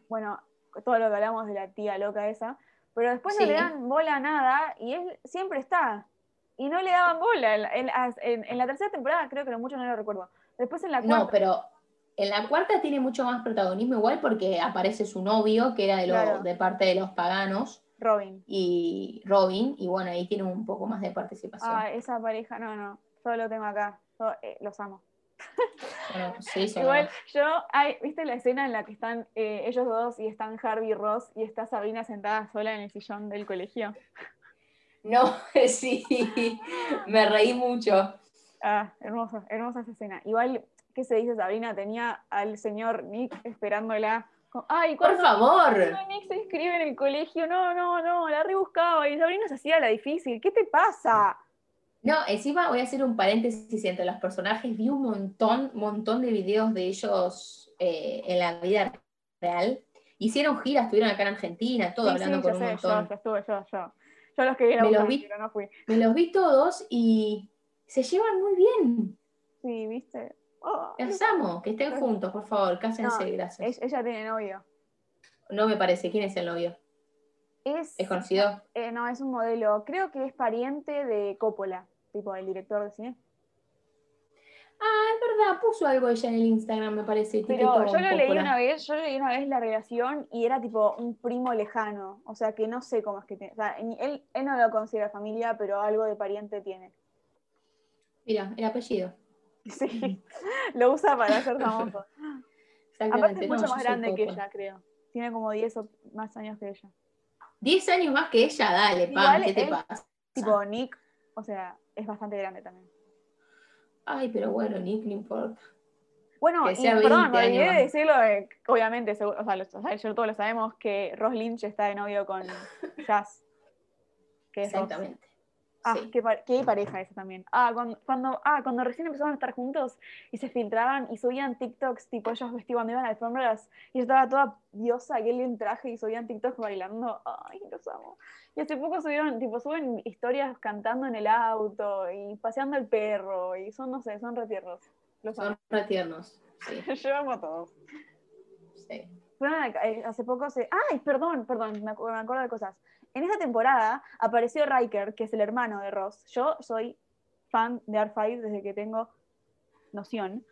bueno, todo lo que hablamos de la tía loca esa, pero después no le dan bola a nada y él siempre está. Y no le daban bola. En, la tercera temporada creo que mucho no lo recuerdo. Después en la cuarta... No, pero en la cuarta tiene mucho más protagonismo igual porque aparece su novio, que era de, de parte de los paganos. Robin. Y Robin, y bueno, ahí tiene un poco más de participación. Ah, esa pareja, no, no, solo lo tengo acá, eh, los amo. Bueno, sí, (laughs) Igual yo, hay, ¿viste la escena en la que están eh, ellos dos y están Harvey y Ross y está Sabrina sentada sola en el sillón del colegio? No, (laughs) sí, me reí mucho. Ah, hermosa, hermosa esa escena. Igual, ¿qué se dice Sabrina? Tenía al señor Nick esperándola. Ay, por favor. Nick se inscribe en el colegio, no, no, no, la rebuscaba y Sabrina se hacía la difícil. ¿Qué te pasa? No, encima voy a hacer un paréntesis entre los personajes. Vi un montón, montón de videos de ellos eh, en la vida real. Hicieron giras, estuvieron acá en Argentina, todo hablando con un montón. Yo, estuve, yo, yo. Yo los que vi, me los vi, no fui. Me los vi todos y se llevan muy bien. Sí, viste. Oh, los amo, que estén juntos, por favor, cásense, gracias. Ella tiene novio. No me parece. ¿Quién es el novio? Es, conocido? Eh, no, es un modelo. Creo que es pariente de Coppola, tipo el director de cine. Ah, es verdad, puso algo ella en el Instagram, me parece. Pero yo lo leí una vez, yo leí una vez la relación y era tipo un primo lejano. O sea que no sé cómo es que tiene. O sea, él, él no lo considera familia, pero algo de pariente tiene. Mira, el apellido. Sí, (laughs) lo usa para hacer famoso. (laughs) Aparte es mucho más grande que ella, creo. Tiene como 10 o más años que ella. 10 años más que ella, dale, Pam, ¿qué te pasa? Tipo, Nick, o sea, es bastante grande también. Ay, pero bueno, Nick no importa. Bueno, y, perdón, me olvidé de decirlo, obviamente, o sea, todos lo sabemos, que Ross Lynch está de novio con (laughs) Jazz. Exactamente. Ah, qué, pareja esa también. Ah cuando, ah, cuando recién empezaron a estar juntos y se filtraban y subían TikToks, tipo ellos vestidos cuando iban a alfombras y yo estaba toda diosa, aquel en traje y subían TikToks bailando. Ay, los amo. Y hace poco subieron, tipo, suben historias cantando en el auto y paseando el perro y son, no sé, son retiernos. Los son retiernos, sí. (laughs) yo amo a todos. Sí. Eh, hace poco se... Ay, perdón, perdón, me, me acuerdo de cosas en esa temporada apareció Riker, que es el hermano de Ross. Yo soy fan de R5 desde que tengo noción.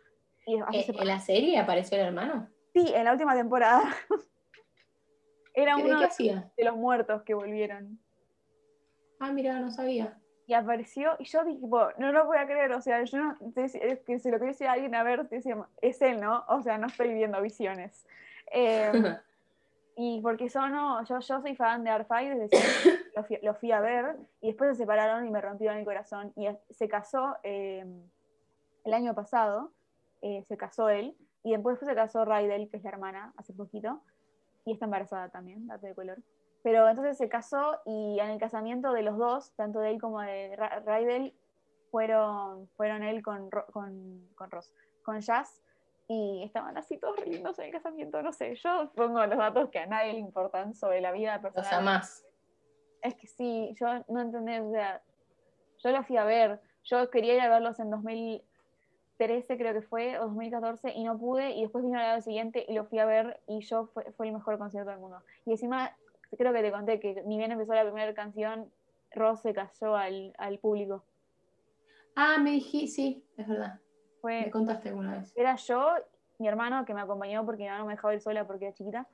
Eh, ¿En la serie apareció el hermano? Sí, en la última temporada. (laughs) Era uno de los muertos que volvieron. Ah, mira, no sabía. Y apareció, y yo dije, no lo voy a creer, o sea, yo no, es que si lo quería alguien a ver, decía, es él, ¿no? O sea, no estoy viendo visiones. (laughs) Eh, Y porque son, yo, yo soy fan de R5 desde siempre, (coughs) lo fui, a ver y después se separaron y me rompieron el corazón. Y se casó eh, el año pasado, eh, se casó él, y después se casó Raidel, que es la hermana, hace poquito, y está embarazada también, date de color. Pero entonces se casó y en el casamiento de los dos, tanto de él como de Raidel, fueron, fueron él con, con, con Ross, con Jazz y estaban así todos lindos en el casamiento, no sé, yo pongo los datos que a nadie le importan sobre la vida personal. Los más. Es que sí, yo no entendí, o sea, yo los fui a ver, yo quería ir a verlos en 2013 creo que fue, o 2014, y no pude, y después vino el año siguiente y lo fui a ver, y yo fue, fue el mejor concierto del mundo. Y encima, creo que te conté que ni bien empezó la primera canción, Ross se cayó al, al público. Ah, me dijiste, sí, es verdad. Me contaste alguna vez. Era yo, mi hermano, que me acompañó porque mi hermano me dejaba ir sola porque era chiquita,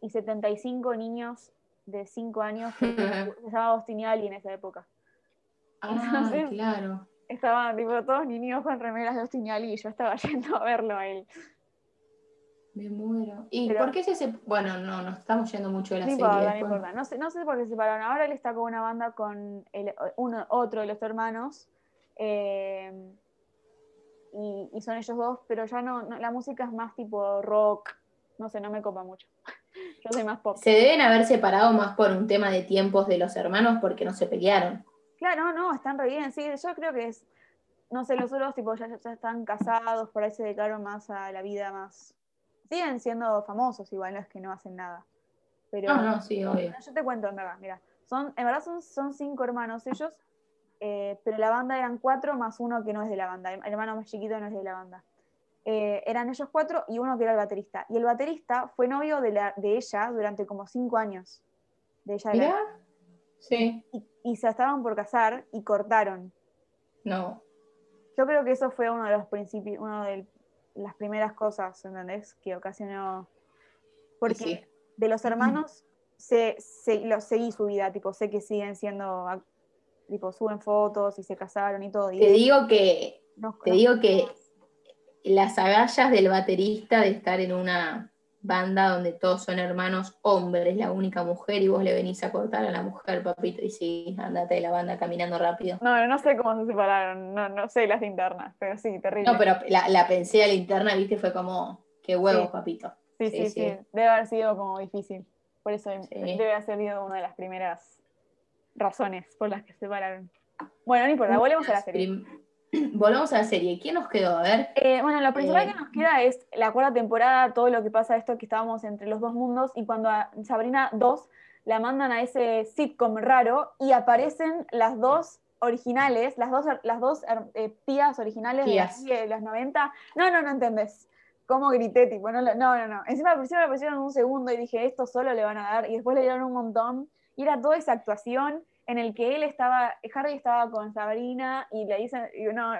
y 75 niños de 5 años que (laughs) se llamaba Ostiniali en esa época. Ah, claro. Estaban tipo, todos niños con remeras de Ostiniali y yo estaba (laughs) yendo a verlo a él. Me muero. ¿Y por qué se Bueno, no, nos estamos yendo mucho de la no serie. Importa, no importa. No sé, no sé por qué se separaron. Ahora él está con una banda con el, uno, otro de los hermanos. Eh, y, son ellos dos, pero ya no, la música es más tipo rock, no sé, no me copa mucho. (laughs) Yo soy más pop. Se deben haber separado más por un tema de tiempos de los hermanos porque no se pelearon. Claro, no, están re bien, sí, yo creo que es, no sé, los otros tipo ya, ya están casados, por ahí se dedicaron más a la vida más... Siguen siendo famosos igual, no es que no hacen nada. Pero, no, no, sí, obvio. Yo te cuento, en verdad, mira, son, en verdad son, son cinco hermanos ellos, eh, pero la banda eran cuatro más uno que no es de la banda. El hermano más chiquito no es de la banda. eh, eran ellos cuatro y uno que era el baterista. Y el baterista fue novio de, la, de ella durante como cinco años. De ella. Sí. Y, se estaban por casar y cortaron. No. Yo creo que eso fue uno de los principios, una de las primeras cosas, ¿entendés? Que ocasionó. Porque de los hermanos se, los seguí su vida, tipo, sé que siguen siendo, tipo, suben fotos y se casaron y todo. te digo que, te digo que las agallas del baterista de estar en una banda donde todos son hermanos hombres, la única mujer, y vos le venís a cortar a la mujer, papito, y sí, andate de la banda caminando rápido. No, no sé cómo se separaron, no, no sé las internas, pero sí, terrible. No, pero la, la pensé a la interna, viste, fue como, qué huevos, papito. Sí sí, sí debe haber sido como difícil. Por eso debe haber sido una de las primeras razones por las que se separaron. Bueno, no importa, volvemos a la serie. Volvemos a la serie. ¿Quién nos quedó? A ver. Eh, bueno, lo principal eh, que nos queda es la cuarta temporada, todo lo que pasa esto que estábamos entre los dos mundos y cuando a Sabrina 2 la mandan a ese sitcom raro y aparecen las dos originales, las dos, las dos eh, tías originales De, los 90. No, no, no entendés. ¿Cómo grité? Tipo, no, no, no. Encima, me aparecieron un segundo y dije, esto solo le van a dar. Y después le dieron un montón. Y era toda esa actuación en el que él estaba, Harry estaba con Sabrina y le dicen, y uno,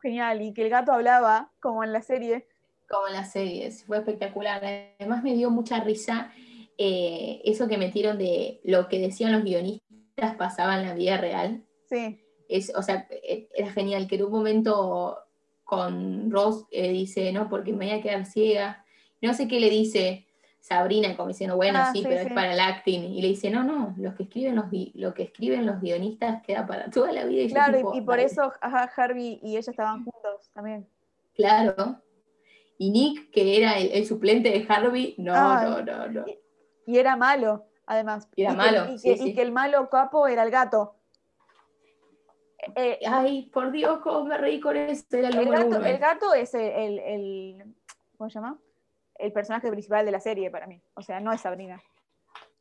genial, y que el gato hablaba, como en la serie. Como en la serie, fue espectacular. Además me dio mucha risa eh, eso que metieron de lo que decían los guionistas pasaba en la vida real. Sí. Es, o sea, e, era genial que en un momento con Ross eh, dice, no, porque me voy a quedar ciega. No sé qué le dice, Sabrina como diciendo, bueno, ah, sí, pero es para el acting. Y le dice, no, no, los que escriben los lo que escriben los guionistas queda para toda la vida. Y claro, y, por eso Harvey y ella estaban juntos también. Claro. Y Nick, que era el, suplente de Harvey, no, no, no, no. Y, era malo, además. Y era malo. y, que, el malo capo era el gato. Eh, Ay, por Dios, cómo me reí con eso. el, gato, el gato es el, el, ¿Cómo se llama? El personaje principal de la serie para mí. O sea, no es Sabrina.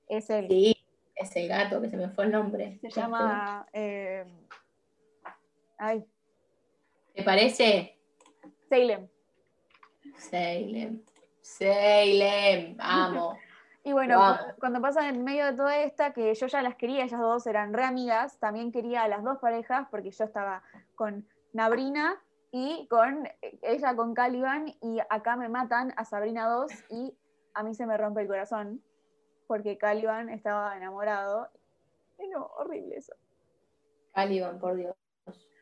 Es el. Sí, es el gato, que se me fue el nombre. Se llama. Eh, ay. ¿Te parece? Salem. Salem. Salem. Amo. (laughs) y bueno, cuando pasa en medio de toda esta, que yo ya las quería, ellas dos eran re amigas, también quería a las dos parejas, porque yo estaba con Nabrina y con ella con Caliban y acá me matan a Sabrina 2 y a mí se me rompe el corazón porque Caliban estaba enamorado. Y no, horrible eso. Caliban, por Dios.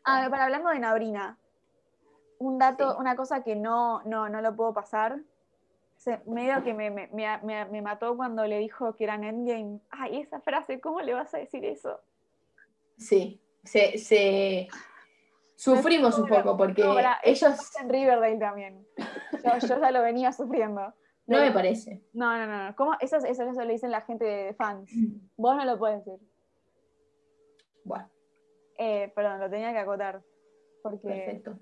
Ah, para hablando de Nabrina, un dato, una cosa que no, no, no lo puedo pasar. medio que me, me, me, me, mató cuando le dijo que era Endgame. Ay, esa frase, ¿cómo le vas a decir eso? Sí, se, se, Sufrimos un poco porque ellos... En Riverdale también. Yo, ya lo venía sufriendo. (laughs) No me parece. No, no, no. ¿Cómo? Eso, eso, eso le dicen la gente de fans. Vos no lo puedes decir. Bueno. Eh, perdón, lo tenía que acotar. Porque Perfecto.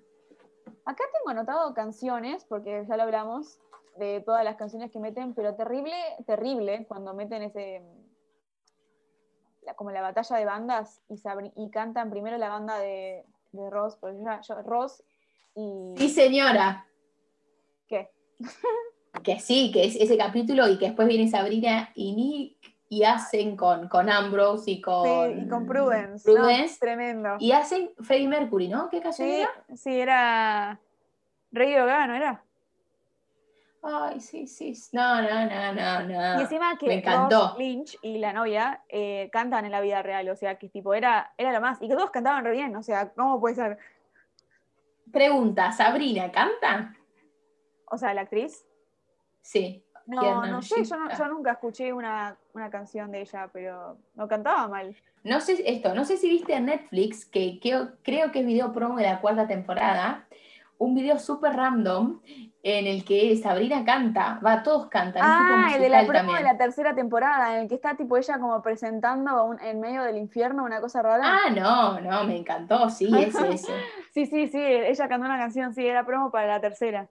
Acá tengo anotado canciones, porque ya lo hablamos, de todas las canciones que meten, pero terrible, terrible cuando meten ese como la batalla de bandas y, y cantan primero la banda de, de Ross, porque yo, Ross y... Sí, señora. ¿Qué? (laughs) que sí, que es ese capítulo y que después viene Sabrina y Nick y hacen con, con Ambrose y con... Sí, y con Prudence. Prudence. tremendo. Y hacen Freddie Mercury, ¿no? ¿Qué canción sí, era? Sí, era Rey Gaga, ¿no era? Ay, sí, sí. No, no, no, no, no. Y encima que Me encantó. Lynch y la novia eh, cantan en la vida real, o sea, que tipo, era, era lo más. Y que todos cantaban re bien, o sea, ¿cómo puede ser? Pregunta, ¿Sabrina canta? O sea, la actriz. Sí. No, no sé, yo, yo, nunca escuché una, canción de ella, pero no cantaba mal. No sé esto, no sé si viste en Netflix, que, que creo que es video promo de la cuarta temporada, un video súper random en el que Sabrina canta, va, todos cantan. Ah, el de la promo de la tercera temporada, en el que está tipo ella como presentando en medio del infierno una cosa rara. Ah, no, no, me encantó, sí, ese, ese. (laughs) sí, sí, sí, ella cantó una canción, sí, era promo para la tercera.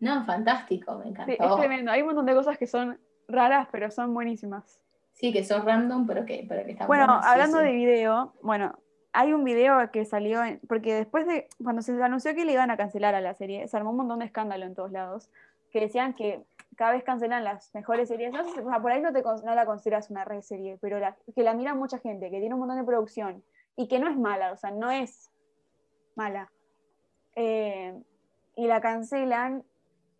No, fantástico, me encantó. es tremendo, hay un montón de cosas que son raras, pero son buenísimas. Sí, que son random, pero que, pero que están Bueno, hablando de video, bueno, hay un video que salió, porque después de, cuando se anunció que le iban a cancelar a la serie, se armó un montón de escándalo en todos lados, que decían que cada vez cancelan las mejores series, no sé, por ahí no, te, la consideras una red serie, pero que la mira mucha gente, que tiene un montón de producción y que no es mala, o sea, no es mala. Eh, y la cancelan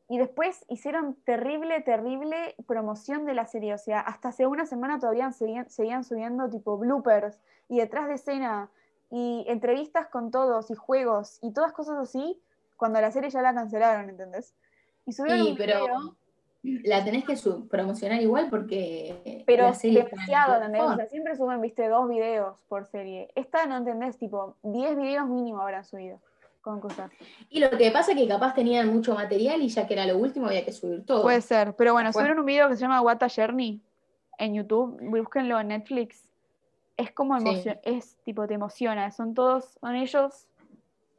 y después hicieron terrible, terrible promoción de la serie. O sea, hasta hace una semana todavía seguían, seguían subiendo tipo bloopers y detrás de escena y entrevistas con todos y juegos y todas cosas así cuando la serie ya la cancelaron, ¿entendés? Y subieron sí, pero la tenés que promocionar igual porque pero demasiado, ¿entendés? O sea, siempre suben, viste, dos videos por serie. Esta no entendés, tipo, 10 videos mínimo habrán subido. Y lo que pasa es que capaz tenían mucho material y ya que era lo último había que subir todo. Puede ser, pero bueno, subieron un video que se llama What a Journey en YouTube, búsquenlo en Netflix. Es como es tipo, te emociona. Son todos, son ellos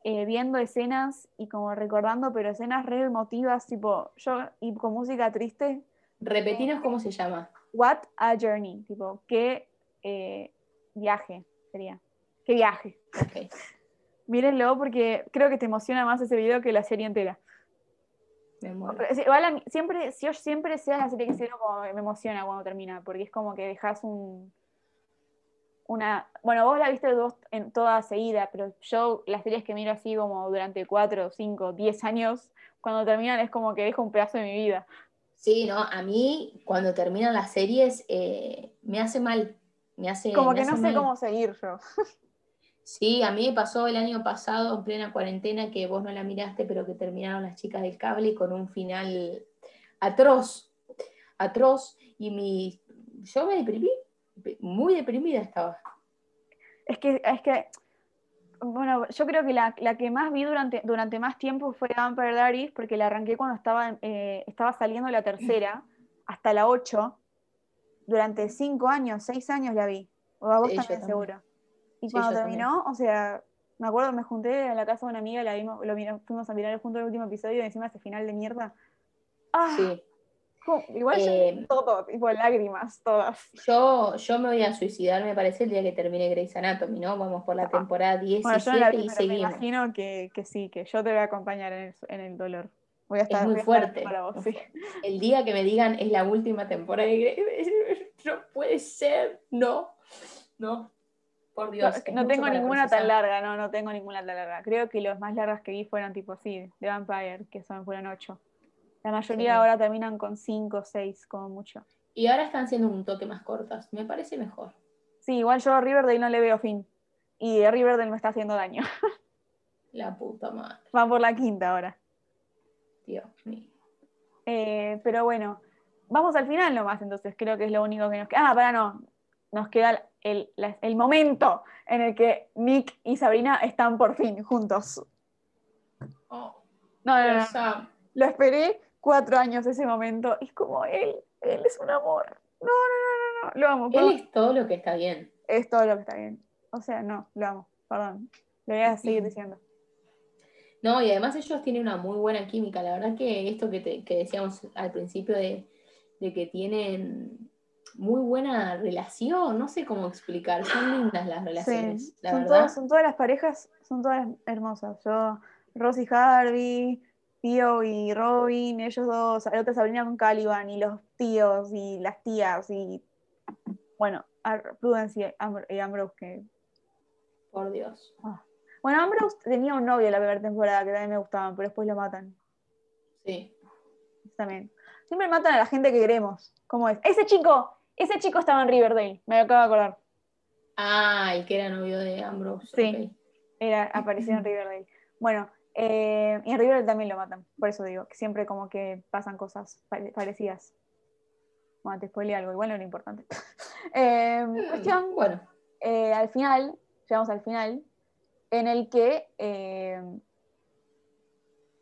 eh, viendo escenas y como recordando, pero escenas re emotivas, tipo, yo, y con música triste. Repetinos cómo se llama. What a Journey, tipo, qué eh, viaje sería. Qué viaje. Okay. Mírenlo porque creo que te emociona más ese video que la serie entera. Me Igual siempre, si yo siempre sea la serie que quiero, como me emociona cuando termina, porque es como que dejas un una. Bueno, vos la viste dos en toda seguida, pero yo las series que miro así como durante cuatro, cinco, diez años, cuando terminan es como que dejo un pedazo de mi vida. Sí, no, a mí cuando terminan las series eh, me hace mal. Me hace, como que no sé cómo seguir yo. (laughs) Sí, a mí me pasó el año pasado en plena cuarentena que vos no la miraste, pero que terminaron las chicas del cable con un final atroz, atroz, y mi, yo me deprimí, muy deprimida estaba. Es que, es que bueno, yo creo que la, que más vi durante, durante más tiempo fue Vampire Diaries, porque la arranqué cuando estaba, eh, estaba saliendo la tercera, (clears throat) hasta la ocho, durante cinco años, seis años la vi, o a vos también seguro. Y cuando terminó, o sea, me acuerdo, me junté en la casa de una amiga, la vimos, lo fuimos a mirar junto el último episodio y encima ese final de mierda. ¡Ah! Sí. Igual eh, todo, tipo lágrimas, todas. Yo, yo me voy a suicidar, me parece, el día que termine Grey's Anatomy, ¿no? Vamos por la ah. temporada 17 y seguimos. Me imagino que, que, sí, que yo te voy a acompañar en el, en el dolor. Voy a estar, es muy fuerte. Para vos, sí. El día que me digan es la última temporada de Grey's, (laughs) no puede ser, no, no. No, tengo ninguna tan larga, no, no tengo ninguna tan larga. Creo que los más largas que vi fueron tipo sí, de Vampire, que son fueron ocho. La mayoría ahora terminan con cinco o seis, como mucho. Y ahora están siendo un toque más cortas. Me parece mejor. Sí, igual yo a Riverdale no le veo fin. Y Riverdale me está haciendo daño. (laughs) La puta madre. Van por la quinta ahora. Dios mío. Eh, pero bueno, vamos al final nomás, entonces creo que es lo único que nos queda. Ah, para no, nos queda el, momento en el que Nick y Sabrina están por fin juntos. Oh, no, no, no, Lo esperé cuatro años ese momento. Es como él, él es un amor. No, no, no, no, lo amo. Él es todo lo que está bien. Es todo lo que está bien. O sea, no, lo amo, perdón. Lo voy a seguir diciendo. No, y además ellos tienen una muy buena química. La verdad que esto que, decíamos al principio de que tienen muy buena relación, no sé cómo explicar, son lindas las relaciones. son, Todas, son todas las parejas, son todas hermosas. Yo, Rosy Harvey, Tío y Robin, ellos dos, la otra Sabrina con Caliban, y los tíos y las tías, y bueno, Prudence y, Ambrose, que. Por Dios. Ah. Bueno, Ambrose tenía un novio en la primera temporada que también me gustaban, pero después lo matan. Sí. También. Siempre matan a la gente que queremos. ¿Cómo es? Ese chico, ese chico estaba en Riverdale, me acabo de acordar. Ah, el que era novio de Ambrose. Sí, era, apareció en Riverdale. Bueno, eh, y en Riverdale también lo matan, por eso digo, que siempre como que pasan cosas parecidas. Bueno, te spoilé algo, igual no era importante. (laughs) eh, cuestión, bueno. Eh, al final, llegamos al final, en el que...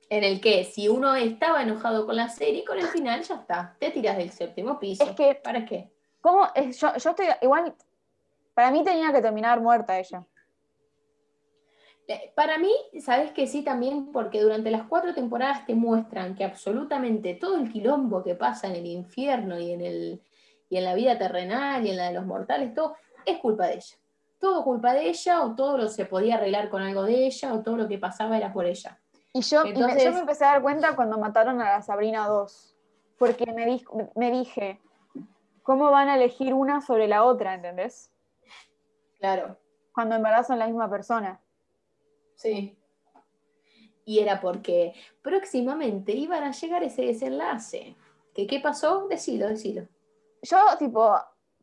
En el que si uno estaba enojado con la serie, con el final ya está, te tiras del séptimo piso. Es que, ¿Para qué? ¿Cómo? Yo, yo estoy igual, para mí tenía que terminar muerta ella. Eh, para mí, sabes que sí también, porque durante las cuatro temporadas te muestran que absolutamente todo el quilombo que pasa en el infierno y en, el, y en la vida terrenal y en la de los mortales, todo es culpa de ella. todo culpa de ella, o todo lo se podía arreglar con algo de ella, o todo lo que pasaba era por ella. Y yo, me, yo me empecé a dar cuenta cuando mataron a la Sabrina 2, porque me, me dije, ¿cómo van a elegir una sobre la otra, entendés? Claro. Cuando en verdad son la misma persona. Sí. Y era porque próximamente iban a llegar ese desenlace. ¿Qué, qué pasó? Decilo, decilo. Yo, tipo,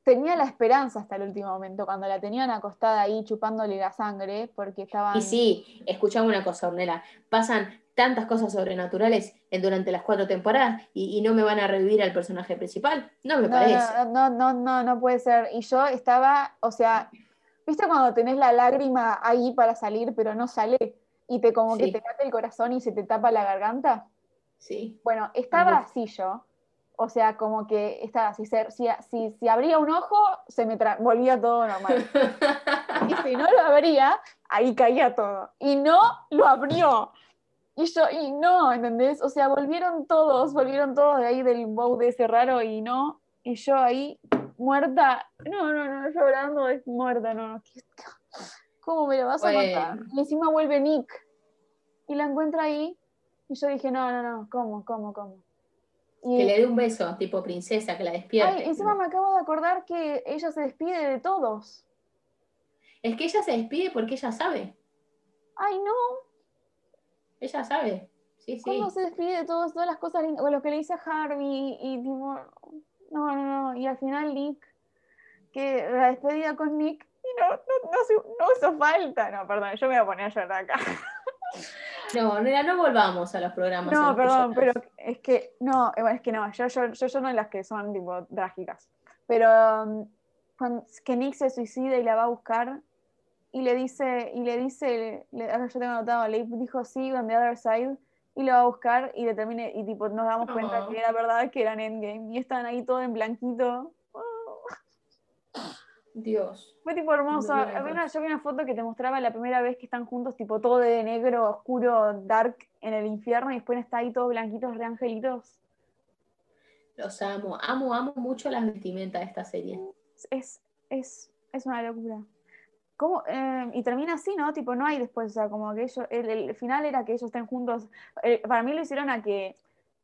tenía la esperanza hasta el último momento, cuando la tenían acostada ahí chupándole la sangre, porque estaban... Y sí, escuchame una cosa, Ornella, pasan tantas cosas sobrenaturales en, durante las cuatro temporadas y, no me van a revivir al personaje principal, no me parece. No, no, no, no, puede ser. Y yo estaba, o sea, ¿viste cuando tenés la lágrima ahí para salir, pero no sale? Y te como que te mata el corazón y se te tapa la garganta. Sí. Bueno, estaba así yo o sea, como que estaba, si, si, si, si abría un ojo, se me volvía todo normal. (laughs) y si no lo abría, ahí caía todo. Y no lo abrió. Y yo, y no, ¿entendés? O sea, volvieron todos, volvieron todos de ahí del bow de ese raro y no. Y yo ahí, muerta. No, no, no, llorando, es muerta, no, no. (laughs) ¿Cómo me lo vas a matar? Y encima vuelve Nick. Y la encuentra ahí. Y yo dije, no, no, no, ¿cómo, cómo, cómo? que le dé un beso, tipo princesa, que la despierte. Ay, encima me acabo de acordar que ella se despide de todos. Es que ella se despide porque ella sabe. Ay, no. Ella sabe. Sí, sí. ¿Cómo se despide de todos, todas las cosas o lo que le dice a Harvey y tipo, no, no, no. Y al final Nick, que la despedida con Nick, y no, no, no, no hizo falta. No, perdón, yo me voy a poner a llorar acá. No, no, no volvamos a los programas. No, perdón, pero es que no, es que no, yo, yo, yo, no de las que son tipo trágicas. Pero um, cuando, que Nick se suicida y la va a buscar y le dice, y le dice, le, yo tengo anotado, le dijo sí, on the other side, y lo va a buscar y le termine, y tipo nos damos cuenta que era verdad que eran Endgame, y están ahí todo en blanquito. Dios. Fue tipo hermoso. yo vi una foto que te mostraba la primera vez que están juntos, tipo todo de negro, oscuro, dark en el infierno, y después está ahí todo blanquitos, re angelitos. Los amo, amo, amo mucho las vestimentas de esta serie. Es, es, es una locura. ¿Cómo? Eh, y termina así, ¿no? Tipo, no hay después, o sea, como que ellos, el, final era que ellos estén juntos. Eh, para mí lo hicieron a que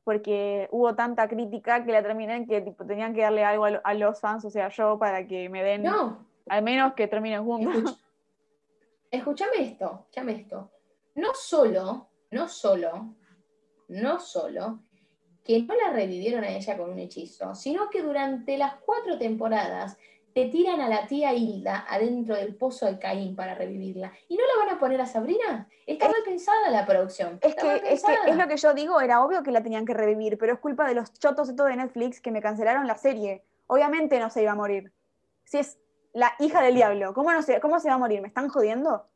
porque hubo tanta crítica que la terminé que tipo, tenían que darle algo a, los fans, o sea, yo, para que me den, no. al menos que terminen juntos. escúchame esto, escúchame esto. No solo, no solo, no solo que no la revivieron a ella con un hechizo, sino que durante las cuatro temporadas te tiran a la tía Hilda adentro del pozo de Caín para revivirla. ¿Y no la van a poner a Sabrina? Está mal pensada la producción. Es que, es es lo que yo digo, era obvio que la tenían que revivir, pero es culpa de los chotos de todo de Netflix que me cancelaron la serie. Obviamente no se iba a morir. Si es la hija del diablo, ¿cómo, no se, cómo se va a morir? ¿Me están jodiendo?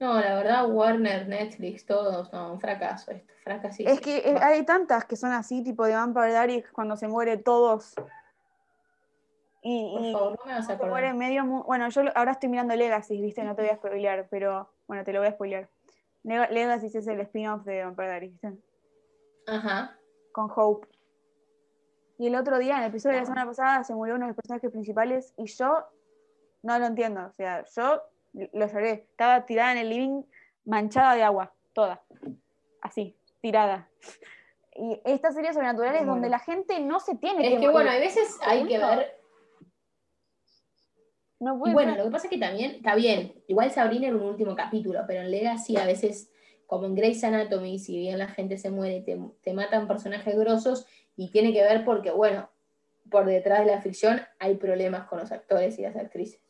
No, la verdad, Warner, Netflix, todos, no, un fracaso esto, fracasísimo. Es que hay tantas que son así, tipo de Vampire Diaries, cuando se muere todos y, Por favor, no me vas a acordar. Medio, bueno, yo ahora estoy mirando Legacy, ¿viste? No te voy a spoilear, pero bueno, te lo voy a spoilear. Legacy es el spin-off de Vampire ¿viste? Ajá. Con Hope. Y el otro día, en el episodio de la semana pasada, se murió uno de los personajes principales y yo no lo entiendo. O sea, yo lo lloré. Estaba tirada en el living, manchada de agua, toda. Así, tirada. Y estas series sobrenaturales donde la gente no se tiene es que. Es que bueno, hay veces hay que ver y bueno, lo que pasa es que también, está bien, igual Sabrina en un último capítulo, pero en Legacy a veces, como en Grey's Anatomy, si bien la gente se muere, te, te matan personajes grosos y tiene que ver porque, bueno, por detrás de la ficción hay problemas con los actores y las actrices.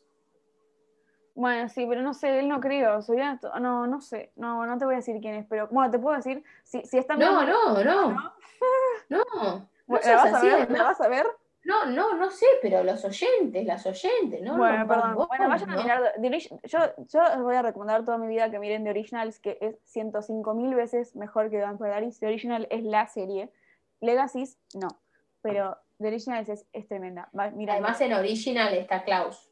Bueno, sí, pero no sé, él no creo, soy no, no sé, no, no te voy a decir quién es, pero bueno, te puedo decir, si, si está... No, no, (laughs) no, no, no, ¿La, vas a ver? ¿La vas a ver? No, no, no sé, pero los oyentes, las oyentes, ¿no? Bueno, perdón. bueno, vayan a mirar. yo, yo os voy a recomendar toda mi vida que miren The Originals, que es 105 mil veces mejor que Vampire Diaries. The Original es la serie. Legacies, no. Pero The Originals es, es tremenda. Además, en Original está Klaus.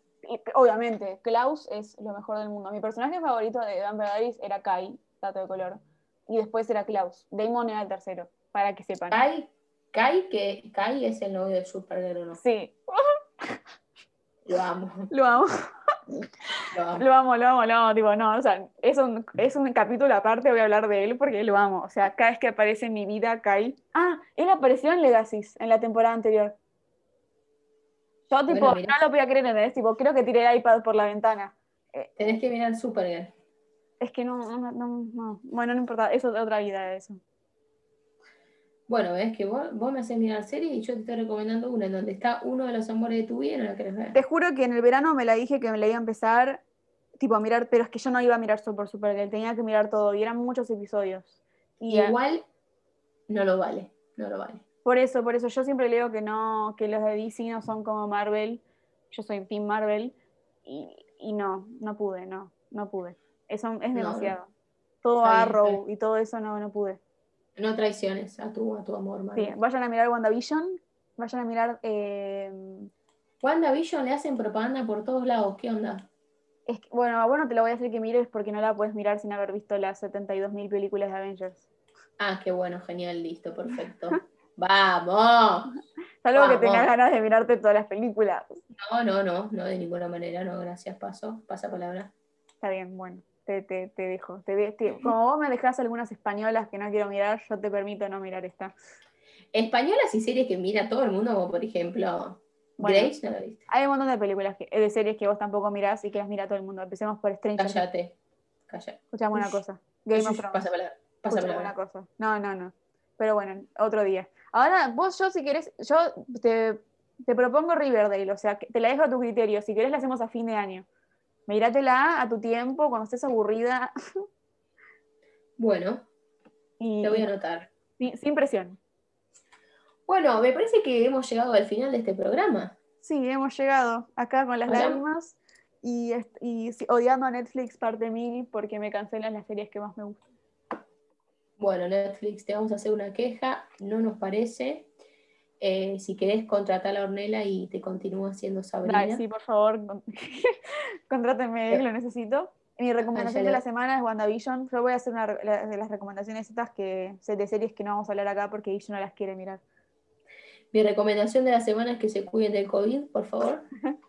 obviamente, Klaus es lo mejor del mundo. Mi personaje favorito de Vampire Diaries era Kai, dato de color. Y después era Klaus. Damon era el tercero, para que sepan. Kai Kai, que Kai es el novio de Supergirl, ¿no? Sí. (laughs) Lo amo. Lo amo. Lo amo. lo amo, lo amo, tipo, no, o sea, es un, es un capítulo aparte, voy a hablar de él porque lo amo, o sea, cada vez que aparece en mi vida, Kai. Ah, él apareció en Legacy, en la temporada anterior. Yo, tipo, no lo voy a creer, ¿entendés? Tipo, creo que tiré el iPad por la ventana. Eh, Tenés que mirar Supergirl. Es que no, no, no, no, bueno, no importa, eso es otra vida, eso. Bueno, ves que vos, me haces mirar series y yo te estoy recomendando una en donde está uno de los amores de tu vida y no la querés ver. Te juro que en el verano me la dije que me la iba a empezar, tipo a mirar, pero es que yo no iba a mirar Super Supergirl, tenía que mirar todo y eran muchos episodios. Y Igual no lo vale, no lo vale. Por eso, por eso yo siempre leo que no, que los de DC no son como Marvel. Yo soy Team Marvel y, y no, no pude, no, no pude. Eso es demasiado. Todo Arrow y todo eso no, no pude. No traiciones a tu, a tu amor, Sí, vayan a mirar WandaVision, vayan a mirar... Eh... WandaVision le hacen propaganda por todos lados, ¿qué onda? Es bueno, bueno, te lo voy a hacer que mires porque no la puedes mirar sin haber visto las 72.000 películas de Avengers. Ah, qué bueno, genial, listo, perfecto. (laughs) ¡Vamos! Salvo que tengas ganas de mirarte todas las películas. No, no, no, no, de ninguna manera, no, gracias, paso, pasa palabra. Está bien, bueno te, te, te dejo. Te, como vos me dejás algunas españolas que no quiero mirar, yo te permito no mirar esta. Españolas y series que mira todo el mundo, como por ejemplo Grace, no viste. Hay un montón de películas, de series que vos tampoco mirás y que las mira todo el mundo. Empecemos por Stranger Cállate, cállate. Escuchame una cosa. Game of Pasa palabra. Pasa una cosa. No, no, no. Pero bueno, otro día. Ahora, vos, yo, si querés, yo te, te propongo Riverdale, o sea, te la dejo a tu criterio. Si querés, la hacemos a fin de año. Míratela a tu tiempo, cuando estés aburrida. Bueno, te voy a anotar. Sin, presión. Bueno, me parece que hemos llegado al final de este programa. Sí, hemos llegado acá con las lágrimas y, odiando a Netflix parte mil porque me cancelan las series que más me gustan. Bueno, Netflix, te vamos a hacer una queja, no nos parece. Eh, si querés contratar a Ornella y te continúa haciendo Sabrina. sí, por favor, (laughs) contrátenme, lo necesito. Mi recomendación de la semana es WandaVision. Yo voy a hacer una de las recomendaciones estas que, de series que no vamos a hablar acá porque ella no las quiere mirar. Mi recomendación de la semana es que se cuiden del COVID, por favor. (laughs)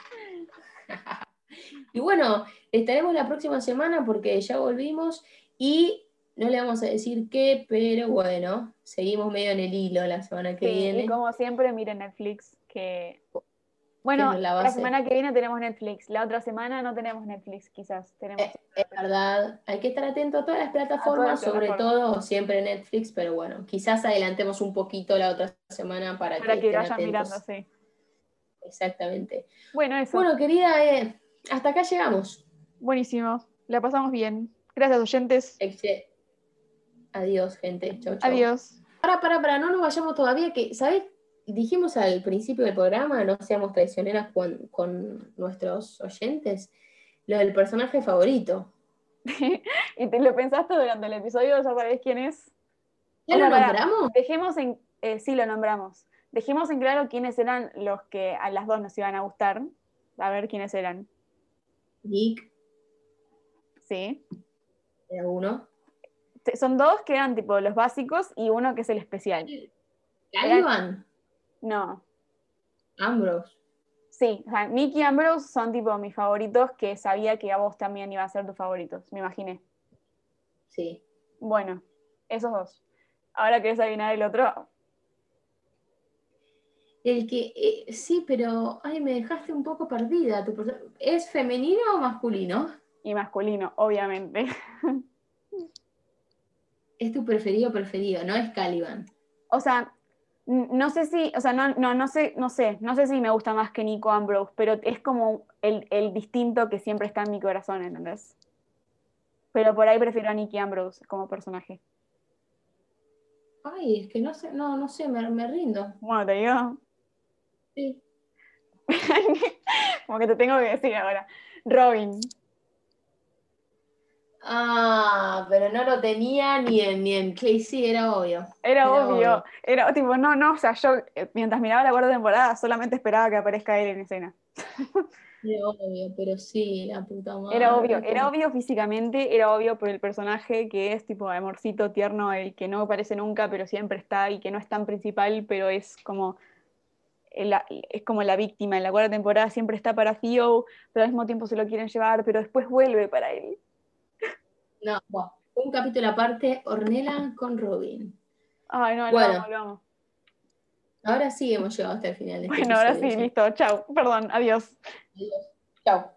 (laughs) y bueno, estaremos la próxima semana porque ya volvimos y no le vamos a decir qué, pero bueno, seguimos medio en el hilo la semana que viene. Y como siempre, miren Netflix, que... Bueno, la, semana que viene tenemos Netflix, la otra semana no tenemos Netflix, quizás. Tenemos... Es, verdad, hay que estar atento a todas las plataformas, sobre todo siempre Netflix, pero bueno, quizás adelantemos un poquito la otra semana para, para que, vayan mirando, sí. Exactamente. Bueno, eso. Bueno, querida, eh, hasta acá llegamos. Buenísimo, la pasamos bien. Gracias, oyentes. Adiós, gente. Chau, chau. Adiós. Para, para, para, no nos vayamos todavía, que, ¿sabes? Dijimos al principio del programa, no seamos traicioneras con, nuestros oyentes, lo del personaje favorito. (laughs) ¿Y te lo pensaste durante el episodio? ¿Ya sabés quién es? ¿Ya lo nombramos? dejemos en, eh, sí, lo nombramos. Dejemos en claro quiénes eran los que a las dos nos iban a gustar. A ver quiénes eran. Nick. Sí. Era uno son dos que eran tipo los básicos y uno que es el especial. ¿Caliban? No. Ambrose. Sí, o sea, Nick y Ambrose son tipo mis favoritos que sabía que a vos también iba a ser tus favoritos, me imaginé. Sí. Bueno, esos dos. Ahora querés adivinar el otro. El que, eh, sí, pero, ay, me dejaste un poco perdida. ¿Es femenino o masculino? Y masculino, obviamente. (laughs) es tu preferido preferido, no es Caliban. O sea, no sé si, o sea, no, no, no sé, no sé, no sé si me gusta más que Nico Ambrose, pero es como el, distinto que siempre está en mi corazón, ¿entendés? Pero por ahí prefiero a Nicky Ambrose como personaje. Ay, es que no sé, no, no sé, me, me rindo. Bueno, te digo. Sí. (laughs) como que te tengo que decir ahora. Robin. Ah, pero no lo tenía ni en, ni en Casey, era obvio. Era, obvio. era tipo, no, no, o sea, yo eh, mientras miraba la cuarta temporada solamente esperaba que aparezca él en escena. (laughs) Era obvio, pero sí, la puta madre. Era obvio, era obvio físicamente, era obvio por el personaje que es tipo amorcito tierno, el que no aparece nunca, pero siempre está y que no es tan principal, pero es como es como la víctima. En la cuarta temporada siempre está para Theo, pero al mismo tiempo se lo quieren llevar, pero después vuelve para él. No, un capítulo aparte, Ornella con Robin. Ay, no, bueno, lo Ahora sí hemos llegado hasta el final. De este bueno, ahora sí, listo. Chao. Perdón, adiós. Adiós. Chao.